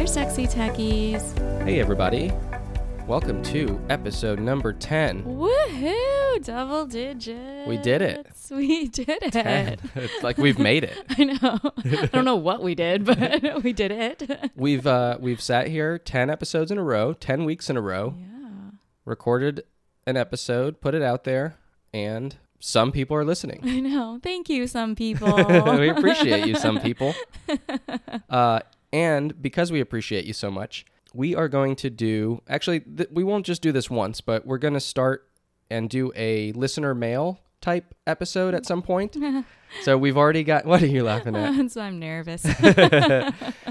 there, sexy techies. Hey, everybody. Welcome to episode number 10. Woohoo! Double digits. We did it. We did it. 10. it's like we've made it. I know. I don't know what we did, but we did it. We've uh, we've sat here 10 episodes in a row, 10 weeks in a row, yeah. recorded an episode, put it out there, and some people are listening. I know. Thank you, some people. we appreciate you, some people. Uh, and because we appreciate you so much, we are going to do actually, th- we won't just do this once, but we're going to start and do a listener mail type episode at some point. so we've already got, what are you laughing at? so I'm nervous.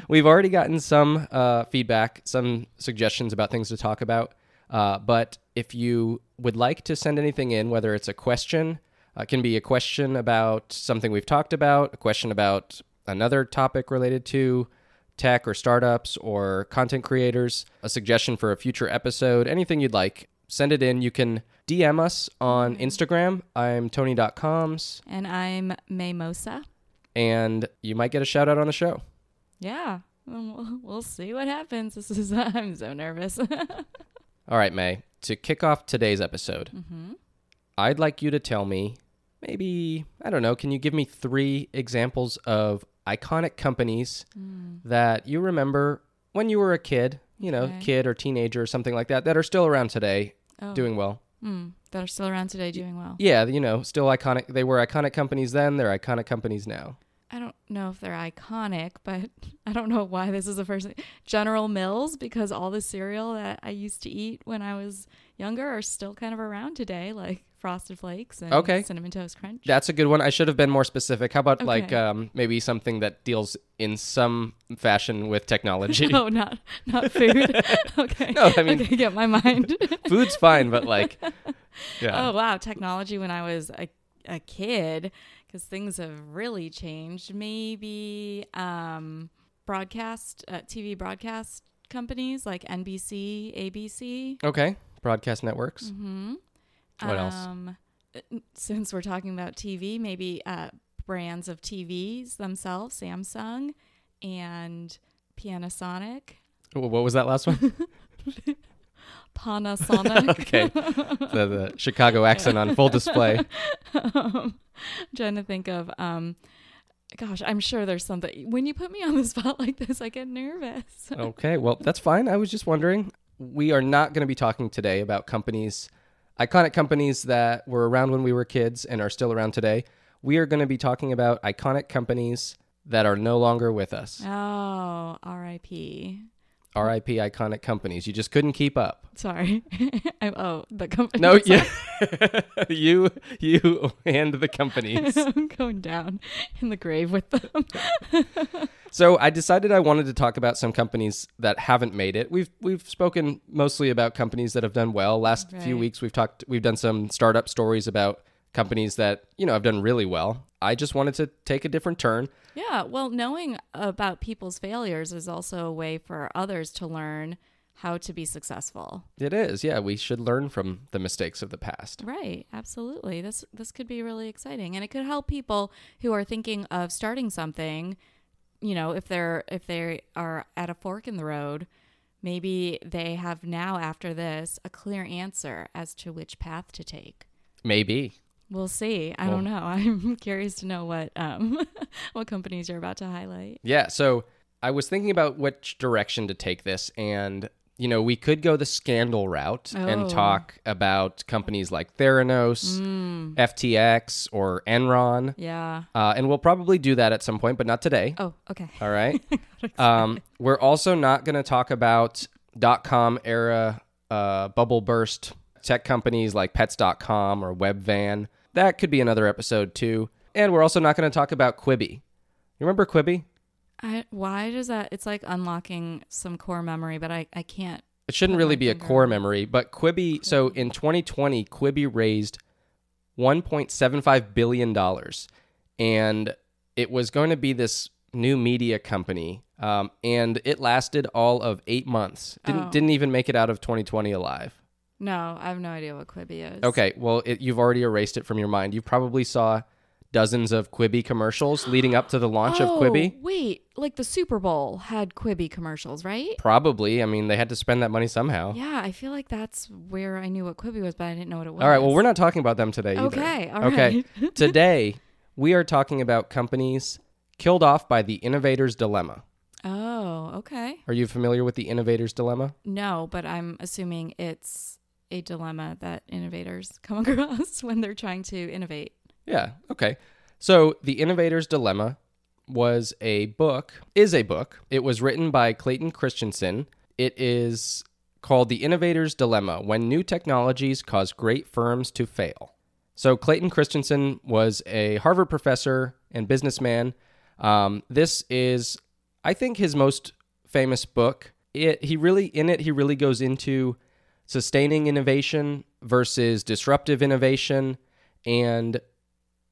We've already gotten some uh, feedback, some suggestions about things to talk about. Uh, but if you would like to send anything in, whether it's a question, uh, can be a question about something we've talked about, a question about another topic related to tech or startups or content creators, a suggestion for a future episode, anything you'd like, send it in. You can DM us on Instagram. I'm Tony.coms, and I'm Maemosa. and you might get a shout out on the show. Yeah. We'll, see what happens. This is I'm so nervous. All right, Mae, to kick off today's episode, mm-hmm. I'd like you to tell me maybe, I don't know, can you give me three examples of iconic companies that you remember when you were a kid, you know, Okay. kid or teenager or something like that, that are still around today Oh. doing well? Mm, that are still around today doing well. Yeah, you know, still iconic. They were iconic companies then, they're iconic companies now. I don't know if they're iconic, but I don't know why this is the first. General Mills, because all the cereal that I used to eat when I was younger are still kind of around today, like Frosted Flakes and Okay. Cinnamon Toast Crunch. That's a good one. I should have been more specific. How about like um, maybe something that deals in some fashion with technology? no, not not food. okay. No, I mean- okay, get my mind. Food's fine, but like, yeah. Oh wow, technology when I was a, a kid, because things have really changed. Maybe um, broadcast, uh, TV broadcast companies like NBC, ABC. Okay. Broadcast networks. Mm-hmm. What else? Um, since we're talking about TV, maybe uh, brands of TVs themselves, Samsung and Panasonic. What was that last one? Panasonic. okay. The, the Chicago accent on full display. um, I'm trying to think of um gosh i'm sure there's something when you put me on the spot like this i get nervous Okay. Well, that's fine. I was just wondering. We are not going to be talking today about companies, iconic companies that were around when we were kids and are still around today. We are going to be talking about iconic companies that are no longer with us. oh rip RIP iconic companies. You just couldn't keep up. sorry I'm, oh the company No, yeah. you you and the companies. i'm going down in the grave with them So I decided I wanted to talk about some companies that haven't made it. We've we've spoken mostly about companies that have done well. Last few weeks we've talked we've done some startup stories about companies that, you know, have done really well. I just wanted to take a different turn. Yeah well knowing about people's failures is also a way for others to learn how to be successful It is. Yeah, we should learn from the mistakes of the past. Right, absolutely. This this could be really exciting and it could help people who are thinking of starting something, you know, if they're if they are at a fork in the road, maybe they have now after this a clear answer as to which path to take. Maybe. We'll see. I don't know. I'm curious to know what um what companies you're about to highlight. Yeah, so I was thinking about which direction to take this and you know, we could go the scandal route Oh. and talk about companies like Theranos, Mm. FTX, or Enron. Yeah. Uh, and we'll probably do that at some point, but not today. Oh, okay. All right. um, we're also not going to talk about dot com era uh, bubble burst tech companies like pets.com or Webvan. That could be another episode too. And we're also not going to talk about Quibi. You remember Quibi? I why does that it's like unlocking some core memory, but I I can't It shouldn't really be a core memory, but Quibi. So in 2020, Quibi raised 1.75 billion dollars, and it was going to be this new media company, um, and it lasted all of eight months. Didn't Oh. didn't even make it out of 2020 alive. No, I have no idea what Quibi is. Okay, well, it, you've already erased it from your mind. You probably saw dozens of Quibi commercials leading up to the launch of Oh, Quibi. Wait, like the Super Bowl had Quibi commercials, right? Probably. I mean, they had to spend that money somehow. Yeah, I feel like that's where I knew what Quibi was, but I didn't know what it was. All right. Well, we're not talking about them today either. Okay, all okay. right. today, we are talking about companies killed off by the innovator's dilemma. Oh, okay. Are you familiar with the innovator's dilemma? No, but I'm assuming it's a dilemma that innovators come across when they're trying to innovate. Yeah. Okay. So, The Innovator's Dilemma was a book, is a book. It was written by Clayton Christensen. It is called The Innovator's Dilemma When New Technologies Cause Great Firms to Fail. So, Clayton Christensen was a Harvard professor and businessman. Um, this is, I think, his most famous book. It, he really, in it, he really goes into sustaining innovation versus disruptive innovation and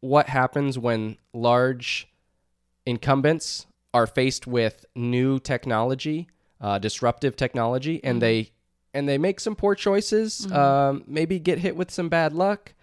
what happens when large incumbents are faced with new technology, uh, disruptive technology, and they and they make some poor choices, um, maybe get hit with some bad luck,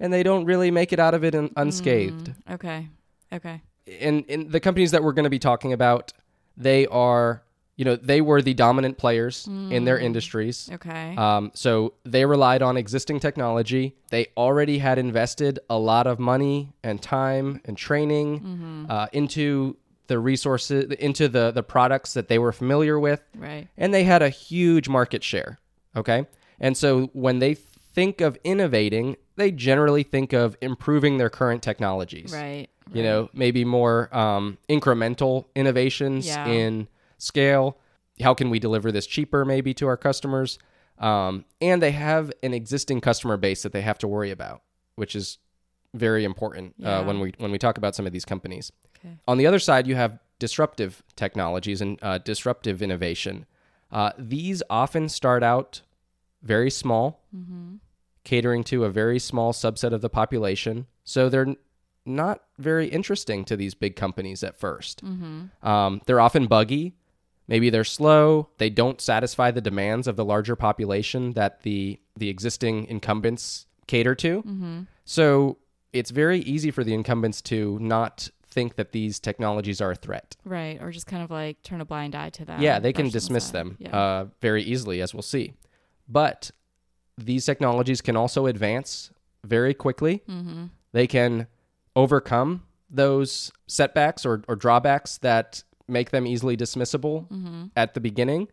and they don't really make it out of it un- unscathed. Okay. Okay. And, and the companies that we're going to be talking about, they are, you know, they were the dominant players in their industries. Okay. Um, so they relied on existing technology. They already had invested a lot of money and time and training uh, into the resources, into the the products that they were familiar with, right. and they had a huge market share. Okay, and so when they think of innovating, they generally think of improving their current technologies Right. you know maybe more um, incremental innovations Yeah. in scale how can we deliver this cheaper maybe to our customers um, and they have an existing customer base that they have to worry about which is very important Yeah. uh, when we when we talk about some of these companies Okay. on the other side you have disruptive technologies and uh, disruptive innovation uh, these often start out very small catering to a very small subset of the population. So they're not very interesting to these big companies at 1st Um, they're often buggy. Maybe they're slow. They don't satisfy the demands of the larger population that the the existing incumbents cater to. So it's very easy for the incumbents to not think that these technologies are a threat. Right. Or just kind of like turn a blind eye to them. Yeah, they can dismiss them Yeah. uh, very easily, as we'll see. But these technologies can also advance very quickly. Mm-hmm. They can overcome those setbacks or, or drawbacks that make them easily dismissible Mm-hmm. at the beginning.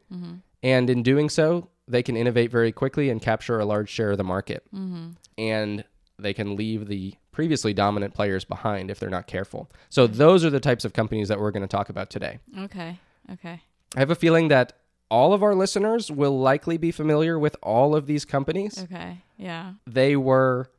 And in doing so, they can innovate very quickly and capture a large share of the market. Mm-hmm. And they can leave the previously dominant players behind if they're not careful. So, those are the types of companies that we're going to talk about today. Okay. Okay. I have a feeling that all of our listeners will likely be familiar with all of these companies. Okay. Yeah. They were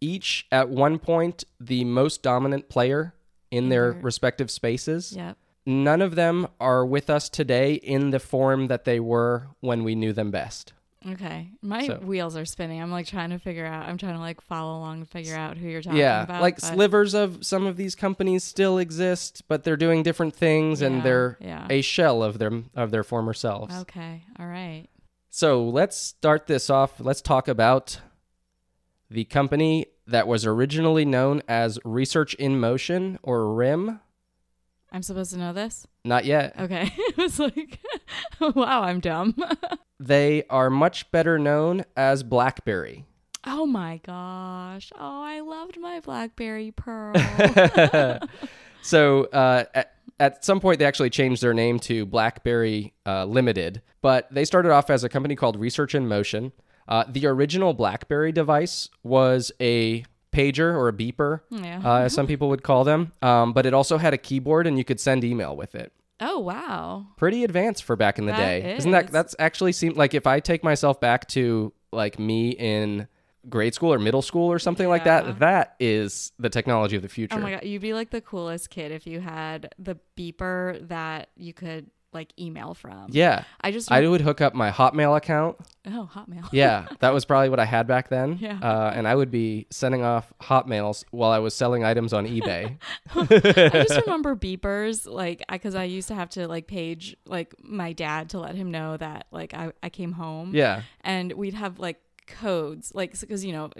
each at one point the most dominant player in their their- respective spaces. Yep. None of them are with us today in the form that they were when we knew them best. Okay. My So- wheels are spinning. I'm like trying to figure out. I'm trying to like follow along and figure out who you're talking yeah, about. like but- slivers of some of these companies still exist, but they're doing different things and they're yeah. a shell of their of their former selves. Okay. All right. So let's start this off. Let's talk about the company that was originally known as Research in Motion or RIM. I'm supposed to know this. Not yet. Okay. it was like, wow, I'm dumb. They are much better known as BlackBerry. oh my gosh. Oh, I loved my BlackBerry Pearl. So uh, at, at some point, they actually changed their name to BlackBerry uh, Limited, but they started off as a company called Research in Motion. Uh, the original BlackBerry device was a pager or a beeper, yeah. uh, as some people would call them, um, but it also had a keyboard and you could send email with it. oh wow. Pretty advanced for back in the That day, isn't that? is. That's actually seemed like if I take myself back to like me in grade school or middle school or something like that, that is the technology of the future. Oh my god, you'd be like the coolest kid if you had the beeper that you could like email from. Yeah. I just I would hook up my Hotmail account. oh Hotmail. Yeah, that was probably what I had back then. Yeah. Uh, and I would be sending off Hotmails while I was selling items on eBay. I just remember beepers like because I, used to have to like page like my dad to let him know that like I, I came home. yeah. and we'd have like codes like because you know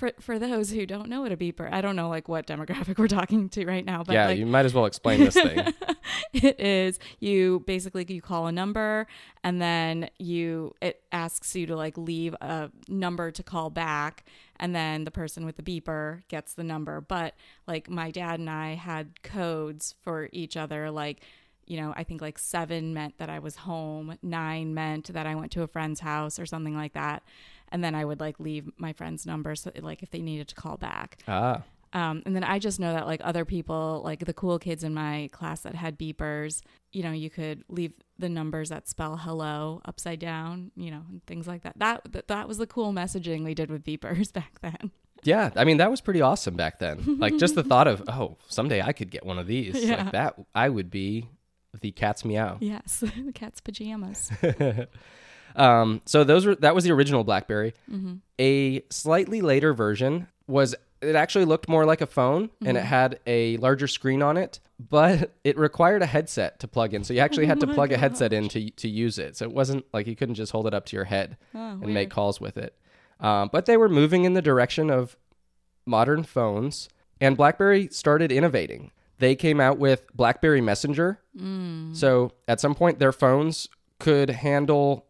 for for those who don't know what a beeper, I don't know like what demographic we're talking to right now, but yeah, like, you might as well explain this thing. it is you basically you call a number and then you it asks you to like leave a number to call back and then the person with the beeper gets the number but like my dad and i had codes for each other like you know i think like seven meant that i was home nine meant that i went to a friend's house or something like that and then i would like leave my friend's number so like if they needed to call back ah, um, and then I just know that like other people, like the cool kids in my class that had beepers, you know, you could leave the numbers that spell hello upside down, you know, and things like that. That that, that was the cool messaging we did with beepers back then. yeah. I mean, that was pretty awesome back then. Like just the thought of, oh, someday I could get one of these. Yeah. Like that, I would be the cat's meow. Yes, the cat's pajamas. Um, so those were that was the original BlackBerry. Mm-hmm. A slightly later version was it actually looked more like a phone and Mm-hmm. it had a larger screen on it, but it required a headset to plug in. So you actually had to Oh plug a headset in to to use it. So it wasn't like you couldn't just hold it up to your head Oh, and weird. make calls with it. Um, but they were moving in the direction of modern phones, and BlackBerry started innovating. They came out with BlackBerry Messenger. Mm. So at some point, their phones could handle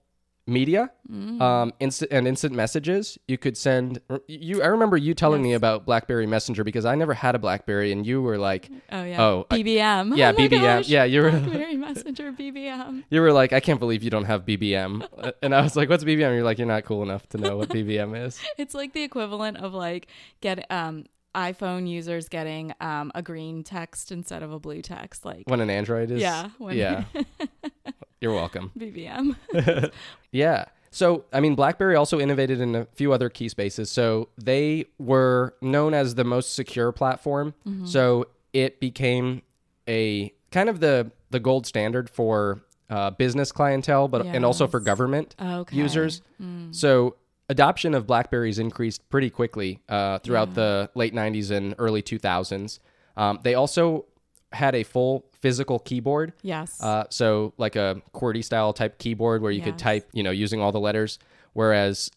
media Mm. um, instant and instant messages. You could send you. I remember you telling me about BlackBerry Messenger because I never had a BlackBerry, and you were like, Oh yeah. Oh, I- BBM. yeah, oh BBM. gosh. Yeah, you were- BlackBerry Messenger BBM. you were like, I can't believe you don't have BBM, and I was like, What's BBM? You're like, You're not cool enough to know what BBM is. It's like the equivalent of like get um iPhone users getting um a green text instead of a blue text. Like When an Android is, yeah, when yeah. You're welcome. BBM. Yeah. So, I mean, BlackBerry also innovated in a few other key spaces. So, they were known as the most secure platform. Mm-hmm. So, it became a kind of the the gold standard for uh, business clientele, but and also for Yes. government Okay. users. Mm. So, adoption of Blackberries increased pretty quickly uh, throughout the late 90s and early 2000s. Um, they also had a full physical keyboard. Yes. Uh, so like a QWERTY style type keyboard where you could type, you know, using all the letters. Whereas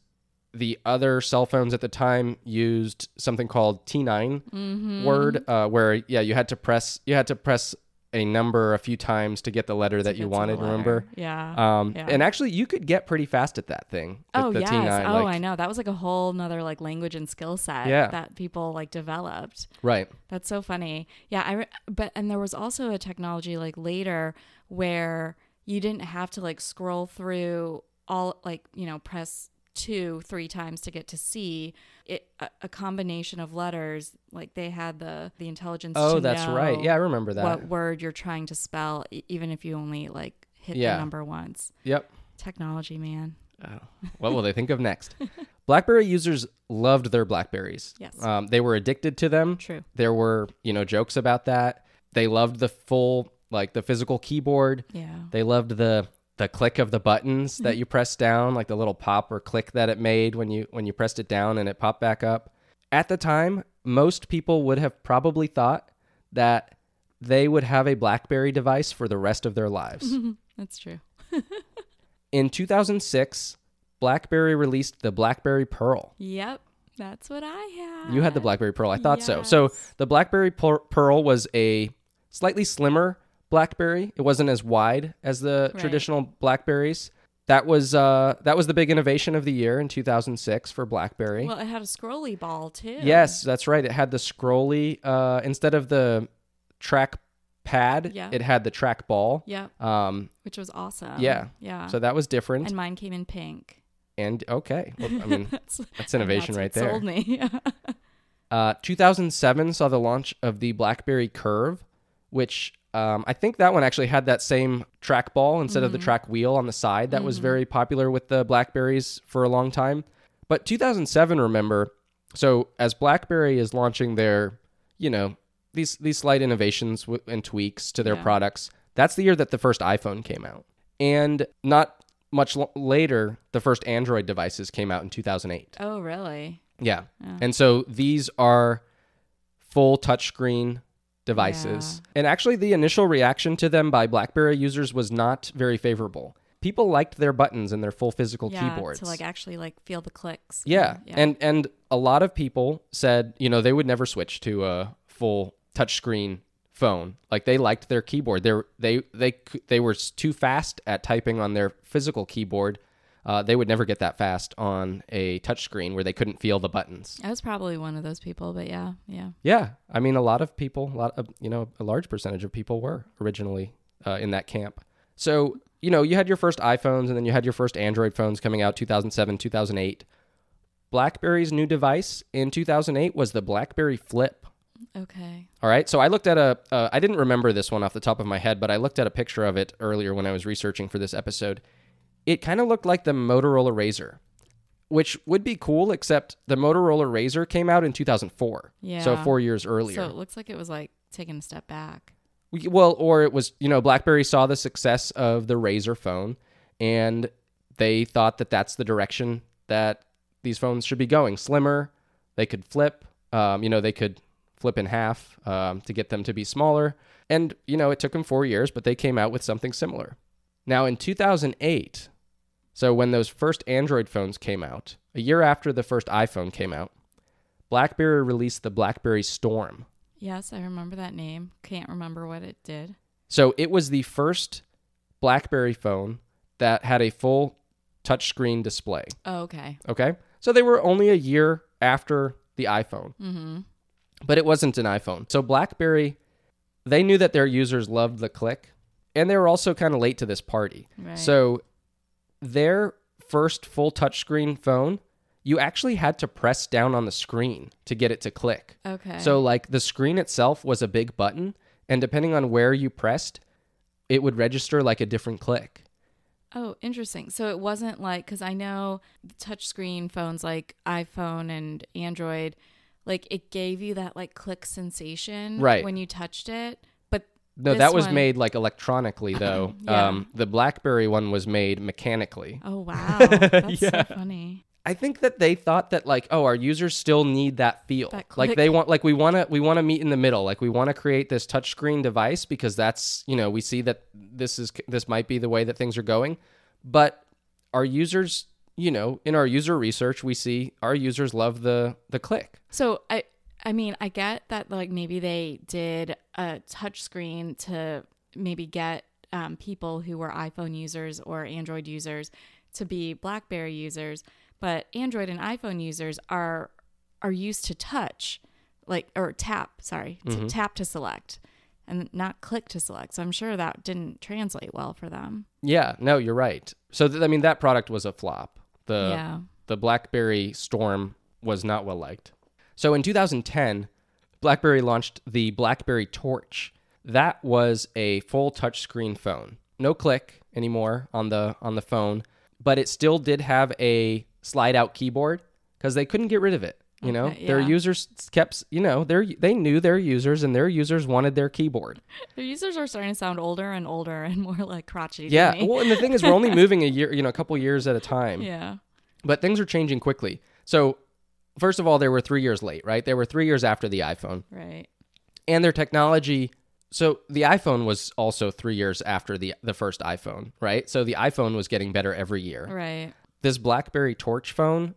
the other cell phones at the time used something called T9 Mm-hmm. word, uh, where yeah, you had to press you had to press a number a few times to get the letter that you wanted. Remember? Yeah. Um, Yeah. And actually, you could get pretty fast at that thing. oh yes. T9, oh, like- I know. That was like a whole nother like language and skill set Yeah. that people like developed. right. That's so funny. Yeah, I re- but and there was also a technology like later where you didn't have to like scroll through all like, you know, press 2 3 times to get to C. It a, a combination of letters like they had the the intelligence Oh, to that's right. Yeah, I remember that. what word you're trying to spell e- even if you only like hit Yeah. the number once. Yep. Technology, man. Oh. What will they think of next? BlackBerry users loved their Blackberries. Yes. Um, they were addicted to them. True. There were, you know, jokes about that. They loved the full, like the physical keyboard. Yeah. They loved the the click of the buttons that mm-hmm. you pressed down, like the little pop or click that it made when you when you pressed it down and it popped back up. At the time, most people would have probably thought that they would have a BlackBerry device for the rest of their lives. That's true. In 2006, BlackBerry released the BlackBerry Pearl. Yep. That's what I had. You had the BlackBerry Pearl. I thought so. So the BlackBerry Pearl was a slightly slimmer BlackBerry. It wasn't as wide as the Right. traditional Blackberries. That was uh, that was the big innovation of the year in 2006 for BlackBerry. Well, it had a scrolly ball too. yes, that's right. It had the scrolly uh, instead of the track pad. Yeah. It had the track ball. Yep. Um, Which was awesome. Yeah. Yeah. so that was different. and mine came in pink. And, okay, well, I mean that's, that's innovation right that's what there. Sold me. Uh, 2007 saw the launch of the BlackBerry Curve, which um, I think that one actually had that same trackball instead of the track wheel on the side. That was very popular with the Blackberries for a long time. But 2007, remember, so as BlackBerry is launching their, you know, these these slight innovations w- and tweaks to their Yeah. products, that's the year that the first iPhone came out, and not much l- later, the first Android devices came out in 2008. oh, really? Yeah. Yeah. And so these are full touchscreen devices. And actually, the initial reaction to them by BlackBerry users was not very favorable people liked their buttons and their full physical yeah, keyboards. to like actually like feel the clicks. Yeah. yeah. And and a lot of people said, you know, they would never switch to a full touchscreen phone. Like they liked their keyboard. They they they they were too fast at typing on their physical keyboard. Uh, they would never get that fast on a touchscreen where they couldn't feel the buttons. I was probably one of those people, but yeah, yeah. Yeah, I mean, a lot of people, a lot of you know, a large percentage of people were originally uh, in that camp. So you know, you had your first iPhones, and then you had your first Android phones coming out 2007, 2008. BlackBerry's new device in 2008 was the BlackBerry Flip. Okay. All right, so I looked at a. Uh, I didn't remember this one off the top of my head, but I looked at a picture of it earlier when I was researching for this episode. It kind of looked like the Motorola Razor, which would be cool, except the Motorola Razor came out in 2004. Yeah. So four years earlier. So it looks like it was like taking a step back. We- well, or it was, you know, BlackBerry saw the success of the Razor phone and they thought that that's the direction that these phones should be going. Slimmer, they could flip, um, you know, they could flip in half um, to get them to be smaller. And, you know, it took them four years, but they came out with something similar. Now, in 2008, so when those first Android phones came out, a year after the first iPhone came out, BlackBerry released the BlackBerry Storm. Yes, I remember that name. Can't remember what it did. So it was the first BlackBerry phone that had a full touchscreen display. Oh, okay. Okay. So they were only a year after the iPhone, Mm-hmm. but it wasn't an iPhone. So BlackBerry, they knew that their users loved the click, and they were also kind of late to this party. Right. So their first full touchscreen phone, you actually had to press down on the screen to get it to click. okay. So like the screen itself was a big button, and depending on where you pressed, it would register like a different click. Oh, interesting. So it wasn't like because I know touchscreen phones like iPhone and Android, like it gave you that like click sensation Right. when you touched it. No, This that was one- made like electronically though. Yeah. um, the BlackBerry one was made mechanically. oh wow, that's Yeah. so funny. I think that they thought that like, oh, our users still need that feel. That like they want like we want to we want to meet in the middle. Like we want to create this touchscreen device because that's, you know, we see that this is this might be the way that things are going. But our users, you know, in our user research, we see our users love the the click. So I I mean I get that like maybe they did a touchscreen to maybe get um, people who were iPhone users or Android users to be BlackBerry users, but Android and iPhone users are are used to touch, like or tap. Sorry, to tap to select, and not click to select. So I'm sure that didn't translate well for them. Yeah, no, you're right. So th- I mean that product was a flop. The yeah. the BlackBerry Storm was not well liked. So in 2010, BlackBerry launched the BlackBerry Torch. That was a full touchscreen phone. No click anymore on the on the phone, but it still did have a slide out keyboard cuz they couldn't get rid of it, you know? Okay, Their users kept, you know, they they knew their users and their users wanted their keyboard. Their users are starting to sound older and older and more like crotchety. Yeah. Well, and the thing is we're only moving a year, you know, a couple years at a time. yeah. But things are changing quickly. So, first of all, they were three years late, right? They were three years after the iPhone. Right. And their technology. So, the iPhone was also three years after the, the first iPhone, right? So, the iPhone was getting better every year. Right. This Blackberry Torch phone,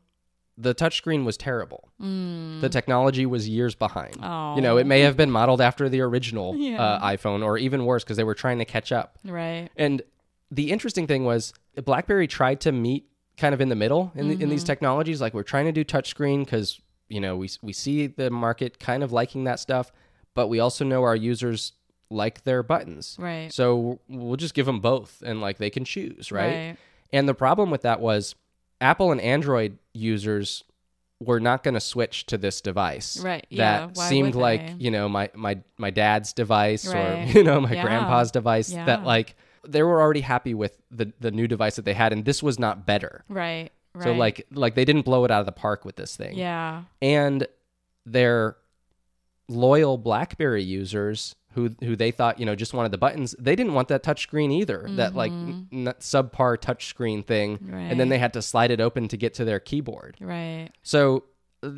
the touchscreen was terrible. Mm. The technology was years behind. Oh. You know, it may have been modeled after the original Yeah. uh, iPhone or even worse because they were trying to catch up. Right. And the interesting thing was BlackBerry tried to meet kind of in the middle in, the, in these mm-hmm. technologies. Like we're trying to do touchscreen because you know we we see the market kind of liking that stuff, but we also know our users like their buttons. Right. So we'll just give them both, and like they can choose, right? Right. And the problem with that was Apple and Android users were not going to switch to this device. Right, yeah, That why seemed like, you know, my my my dad's device Right. or you know, my Yeah. grandpa's device Yeah. that like they were already happy with the the new device that they had and this was not better. Right. Right. So like like they didn't blow it out of the park with this thing. Yeah. And their loyal BlackBerry users who who they thought, you know, just wanted the buttons, they didn't want that touchscreen either. That like n- n- subpar touchscreen thing. right. And then Mm-hmm. They had to slide it open to get to their keyboard. Right. So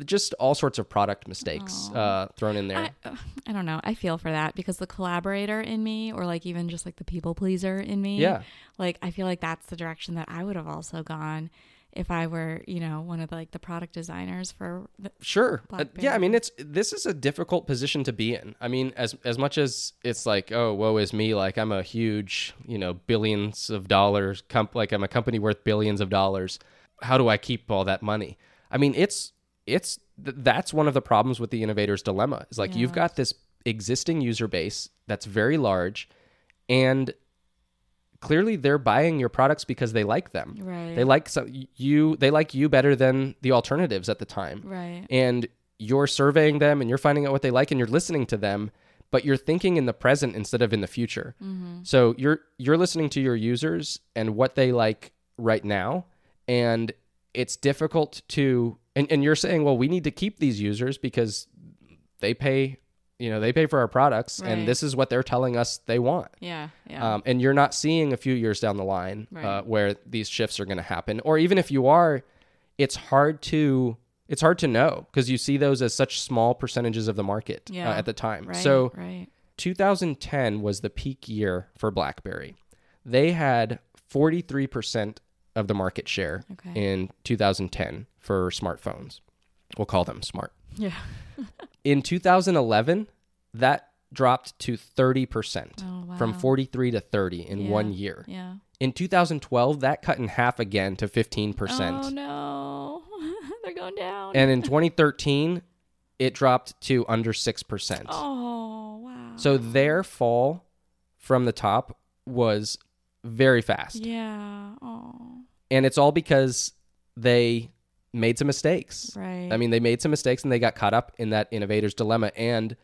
just all sorts of product mistakes uh, thrown in there. I, I don't know. I feel for that because the collaborator in me, or like even just like the people pleaser in me, Yeah. like I feel like that's the direction that I would have also gone if I were, you know, one of the, like the product designers for. The, Sure. Uh, yeah, I mean it's this is a difficult position to be in. I mean as as much as it's like, oh, woe is me, like I'm a huge, you know, billions of dollars comp- like I'm a company worth billions of dollars. How do I keep all that money? I mean, it's it's th- that's one of the problems with the innovator's dilemma. Is like you've got this existing user base that's very large and clearly they're buying your products because they like them. Right. They like some you they like you better than the alternatives at the time right. and you're surveying them and you're finding out what they like and you're listening to them but you're thinking in the present instead of in the future mm-hmm. so you're you're listening to your users and what they like right now and it's difficult to and, and you're saying well we need to keep these users because they pay you know they pay for our products Right. and this is what they're telling us they want Yeah. Yeah. um, and you're not seeing a few years down the line uh, where these shifts are going to happen or even if you are it's hard to it's hard to know because you see those as such small percentages of the market uh, at the time right. so right. 2010 was the peak year for blackberry they had 43% of the market share Okay. in 2010 for smartphones we'll call them smart Yeah. in 2011 that dropped to 30% Oh wow. from 43 to 30 in Yeah. one year. Yeah. In 2012, that cut in half again to 15%. Oh no, they're going down. And in 2013, it dropped to under 6%. oh wow. So their fall from the top was very fast. yeah. Oh. And it's all because they made some mistakes. Right. I mean, they made some mistakes and they got caught up in that innovator's dilemma. And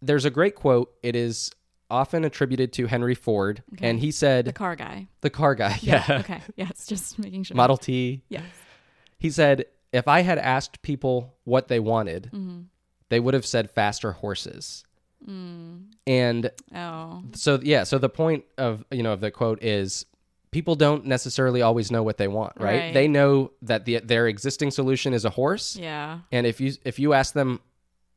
there's a great quote. It is often attributed to Henry Ford. Okay. And he said, the car guy. the car guy. Yeah. Okay. Yeah. It's Just making sure. Model T. Yes. He said, if I had asked people what they wanted, Mm-hmm. they would have said faster horses. Mm. And Oh. so, yeah, so the point of, you know, of the quote is people don't necessarily always know what they want, right? Right. They know that the, their existing solution is a horse. Yeah. And if you, if you ask them,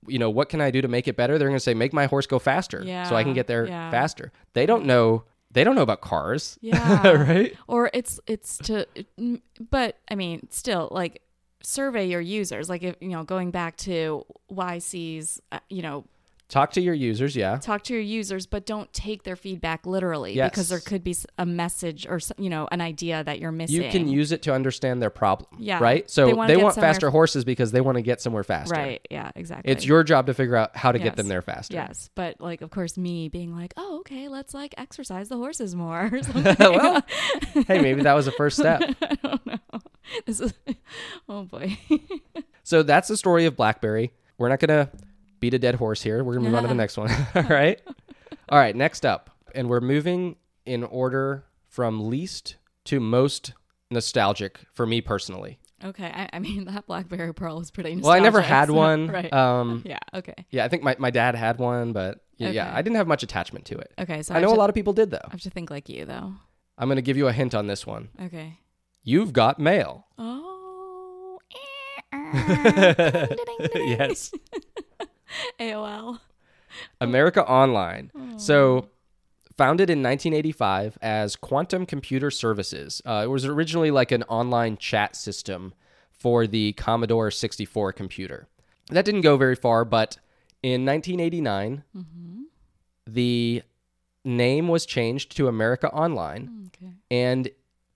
you know, what can I do to make it better? They're going to say, make my horse go faster so I can get there yeah. faster. They don't know, they don't know about cars. Yeah. right? Or it's it's to, mm, but I mean, still like survey your users. Like if you know, going back to YC's, uh, you know, Talk to your users. Yeah. talk to your users, but don't take their feedback literally Yes. because there could be a message or you know an idea that you're missing. You can use it to understand their problem. Yeah. Right. So They they, want somewhere faster horses because they want to get somewhere faster. right. Yeah. Exactly. It's your job to figure out how to get them there faster. Yes, but like, of course, me being like, "Oh, okay, let's like exercise the horses more." Or something. well, hey, maybe that was a first step. I don't know. This is, oh boy. So that's the story of BlackBerry. We're not gonna beat a dead horse here. We're gonna move on to the next one. All right. All right. Next up, and we're moving in order from least to most nostalgic for me personally. okay, I, I mean that BlackBerry Pearl is pretty. Well, I never had one. right. Um, yeah. Okay. yeah, I think my, my dad had one, but yeah, yeah, I didn't have much attachment to it. Okay. So I know have a lot of people did though. I have to think like you though. I'm gonna give you a hint on this one. Okay. You've got mail. Oh. yes. AOL. America Online. Hmm. So, founded in 1985 as Quantum Computer Services. Uh, it was originally like an online chat system for the Commodore 64 computer. That didn't go very far, but in 1989, mm-hmm. the name was changed to America Online hmm, Okay. and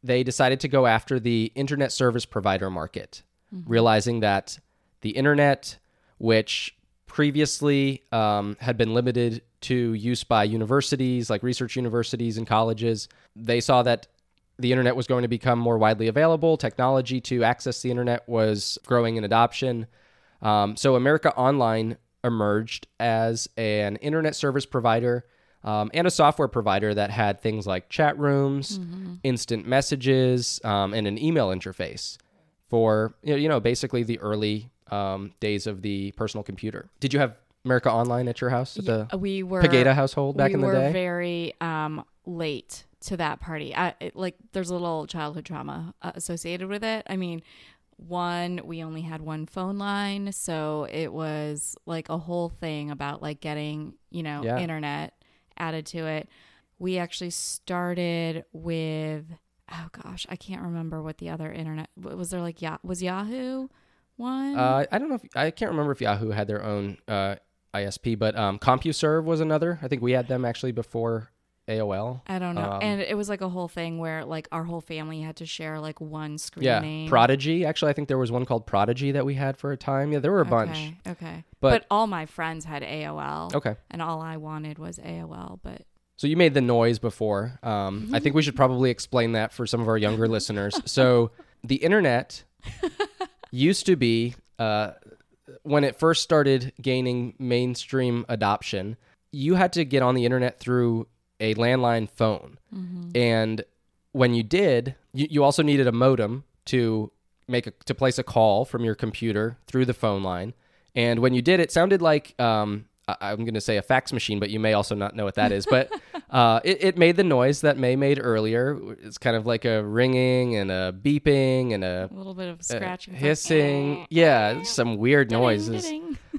they decided to go after the internet service provider market, mm-hmm. realizing that the internet, which previously um, had been limited to use by universities, like research universities and colleges, they saw that the internet was going to become more widely available. Technology to access the internet was growing in adoption. Um, so America Online emerged as an internet service provider um, and a software provider that had things like chat rooms, instant messages, um, and an email interface for you know, you know basically the early um, days of the personal computer. Did you have America Online at your house at the Uh, we were Pagata household back we in the were day? very um, late to that party. I, it, like, there's a little childhood trauma uh, associated with it. I mean, one we only had one phone line so it was like a whole thing about like getting you know Yeah. internet added to it we actually started with oh gosh i can't remember what the other internet was there like yeah was yahoo one Uh, I don't know if I can't remember if Yahoo had their own uh, ISP, but um, CompuServe was another. I think we had them actually before AOL. I don't know. um, and it was like a whole thing where like our whole family had to share like one screen Yeah, name. Prodigy. Actually, I think there was one called Prodigy that we had for a time. Yeah, there were a bunch. Okay. Okay. But- But, all my friends had AOL. Okay. And all I wanted was AOL, but So you made the noise before. Um, I think we should probably explain that for some of our younger listeners. So the internet used to be uh, when it first started gaining mainstream adoption. You had to get on the internet through a landline phone, and when you did, you, you also needed a modem to make a, to place a call from your computer through the phone line. And when you did, it sounded like um, I'm going to say a fax machine, but you may also not know what that is. But uh, it, it made the noise that Mae made earlier. It's kind of like a ringing and a beeping and a a little bit of uh, scratching. hissing. Yeah, some weird noises.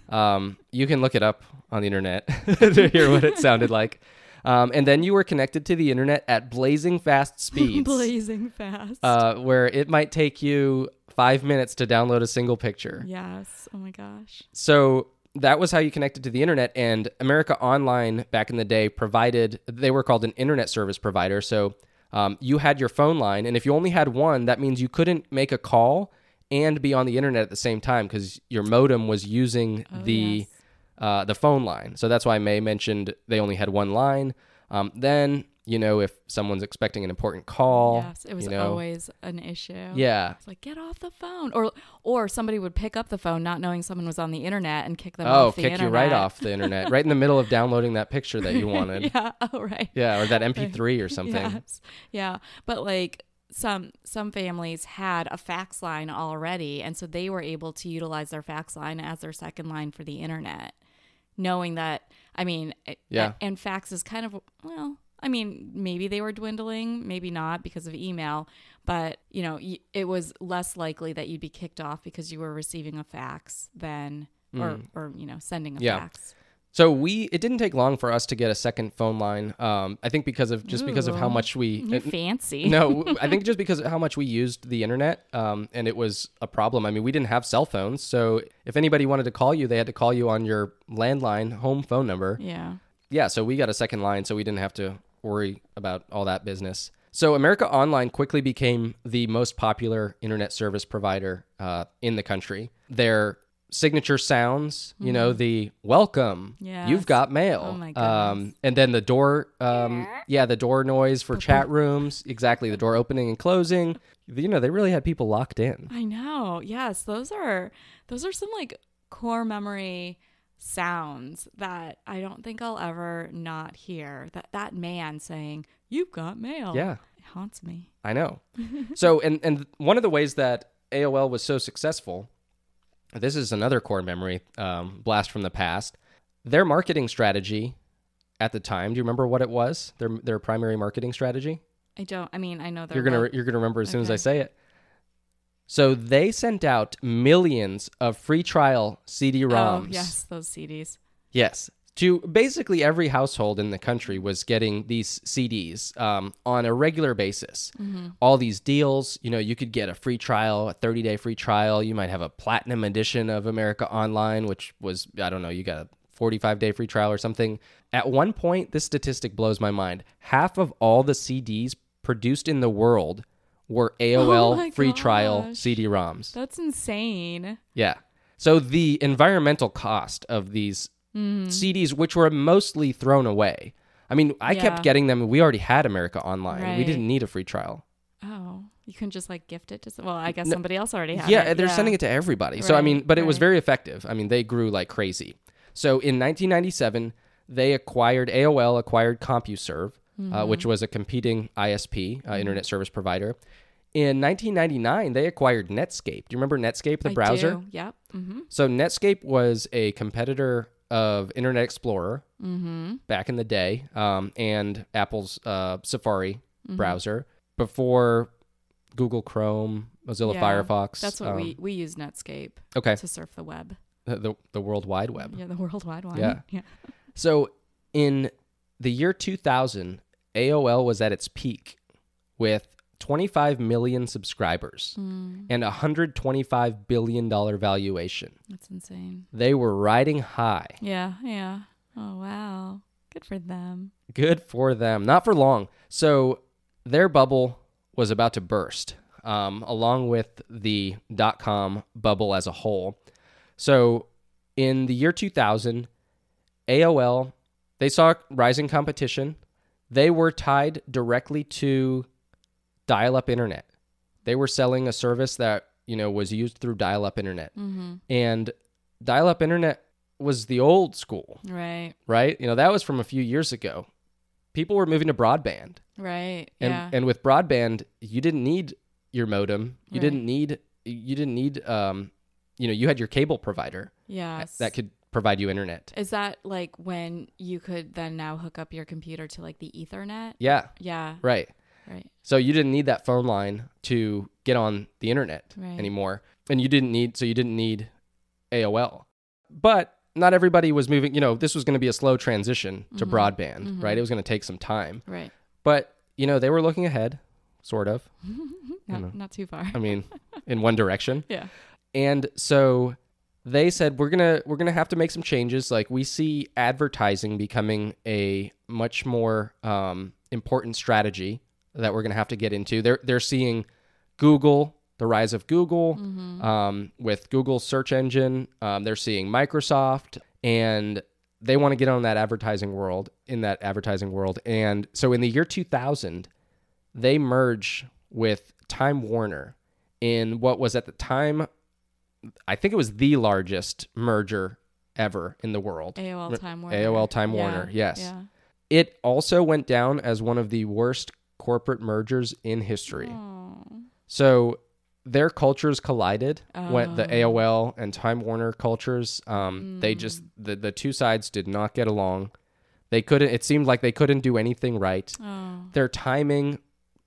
Um, you can look it up on the internet to hear what it sounded like. Um, and then you were connected to the internet at blazing fast speeds, Blazing fast. uh, where it might take you five minutes to download a single picture. yes. Oh my gosh. So that was how you connected to the internet. And America Online back in the day provided, they were called an internet service provider. So um, you had your phone line, and if you only had one, that means you couldn't make a call and be on the internet at the same time because your modem was using Oh, the yes. uh, the phone line. So that's why Mae mentioned they only had one line. Um, then you know if someone's expecting an important call, yes. It was you know, always an issue. yeah, It's like get off the phone, or or somebody would pick up the phone not knowing someone was on the internet and kick them oh, off the kick internet. you right off the internet, right in the middle of downloading that picture that you wanted. yeah. Oh right. Yeah, or that MP3 or something. Yes. Yeah. But like some some families had a fax line already and so they were able to utilize their fax line as their second line for the internet knowing that I mean Yeah. and fax is kind of well I mean maybe they were dwindling maybe not because of email but you know y- it was less likely that you'd be kicked off because you were receiving a fax than or or you know sending a Mm. Yeah. fax So we it didn't take long for us to get a second phone line. Um, I think because of just because of how much we you're fancy no, I think just because of how much we used the internet, um, and it was a problem. I mean, we didn't have cell phones, so if anybody wanted to call you, they had to call you on your landline home phone number. yeah Yeah, so we got a second line, so we didn't have to worry about all that business. So America Online quickly became the most popular internet service provider uh, in the country. Their signature sounds, you know, the welcome, Yes. you've got mail, Mm-hmm. Oh my um, and then the door, um, yeah, the door noise for chat rooms, exactly, the door opening and closing. You know, they really had people locked in. I know. Yes, those are those are some like core memory sounds that I don't think I'll ever not hear. That that man saying, "You've got mail." Yeah. It haunts me. I know. so, and and one of the ways that AOL was so successful, this is another core memory um, blast from the past. Their marketing strategy at the time. Do you remember what it was? Their their primary marketing strategy. I don't. I mean, I know they're You're gonna well- you're gonna remember as soon as I say it. So they sent out millions of free trial CD-ROMs. Oh, yes, those CDs. Yes. To basically every household in the country was getting these CDs um, on a regular basis. All these deals, you know, you could get a free trial, a 30 day free trial. You might have a platinum edition of America Online, which was, I don't know, you got a 45 day free trial or something. At one point, this statistic blows my mind. Half of all the CDs produced in the world were AOL my free trial. CD ROMs. That's insane. Yeah. So the environmental cost of these Mm-hmm. CDs, which were mostly thrown away. I mean, I kept getting them. We already had America Online. We didn't need a free trial. Oh, you can just like gift it to. some- Well, I guess somebody else already had it. yeah, it. they're sending it to everybody. so I mean, but it was very effective. I mean, they grew like crazy. So in 1997, they acquired AOL acquired CompuServe, Mm-hmm. uh, which was a competing ISP, uh, internet service provider. In 1999, they acquired Netscape. Do you remember Netscape, the I browser? Do. Yep. Mm-hmm. So Netscape was a competitor of Internet Explorer Mm-hmm. back in the day, um, and Apple's uh, Safari Mm-hmm. browser before Google Chrome Mozilla Yeah, Firefox. That's what um, we we use Netscape Okay, to surf the web. the, the the World Wide Web. Yeah, the World Wide Web. Yeah. yeah. So in the year 2000, AOL was at its peak with 25 million subscribers Mm, and a 125 billion dollar valuation. that's insane. They were riding high. Yeah, yeah. Oh wow, good for them. Good for them. Not for long. So their bubble was about to burst, um, along with the dot com bubble as a whole. So in the year 2000, AOL, they saw rising competition. They were tied directly to dial up internet. They were selling a service that, you know, was used through dial up internet. Mm-hmm. And dial up internet was the old school Right, right? You know, that was from a few years ago. People were moving to broadband. right. And yeah. and with broadband, you didn't need your modem. You Right. didn't need you didn't need um you know, you had your cable provider yes. that could provide you internet. Is that like when you could then now hook up your computer to like the Ethernet? Yeah, Yeah. right. Right. So you didn't need that phone line to get on the internet Right. anymore. And you didn't need so you didn't need AOL. But not everybody was moving, you know, this was going to be a slow transition to Mhm. broadband, Mhm. right? It was going to take some time. Right. But, you know, they were looking ahead, sort of. not, know. not too far. I mean, in one direction. yeah. And so they said we're going to we're to have to make some changes like we see advertising becoming a much more um, important strategy that we're going to have to get into. They're they're seeing Google, the rise of Google Mm-hmm. um, with Google's search engine. Um, they're seeing Microsoft and they want to get on that advertising world in that advertising world. And so in the year 2000, they merge with Time Warner in what was at the time, I think it was the largest merger ever in the world. AOL Time Warner. AOL Time Yeah, Warner, yes. Yeah. It also went down as one of the worst corporate mergers in history. Oh. So their cultures collided. When the Oh. AOL and Time Warner cultures, um, they just the the two sides did not get along. They couldn't. It seemed like they couldn't do anything right. Oh. Their timing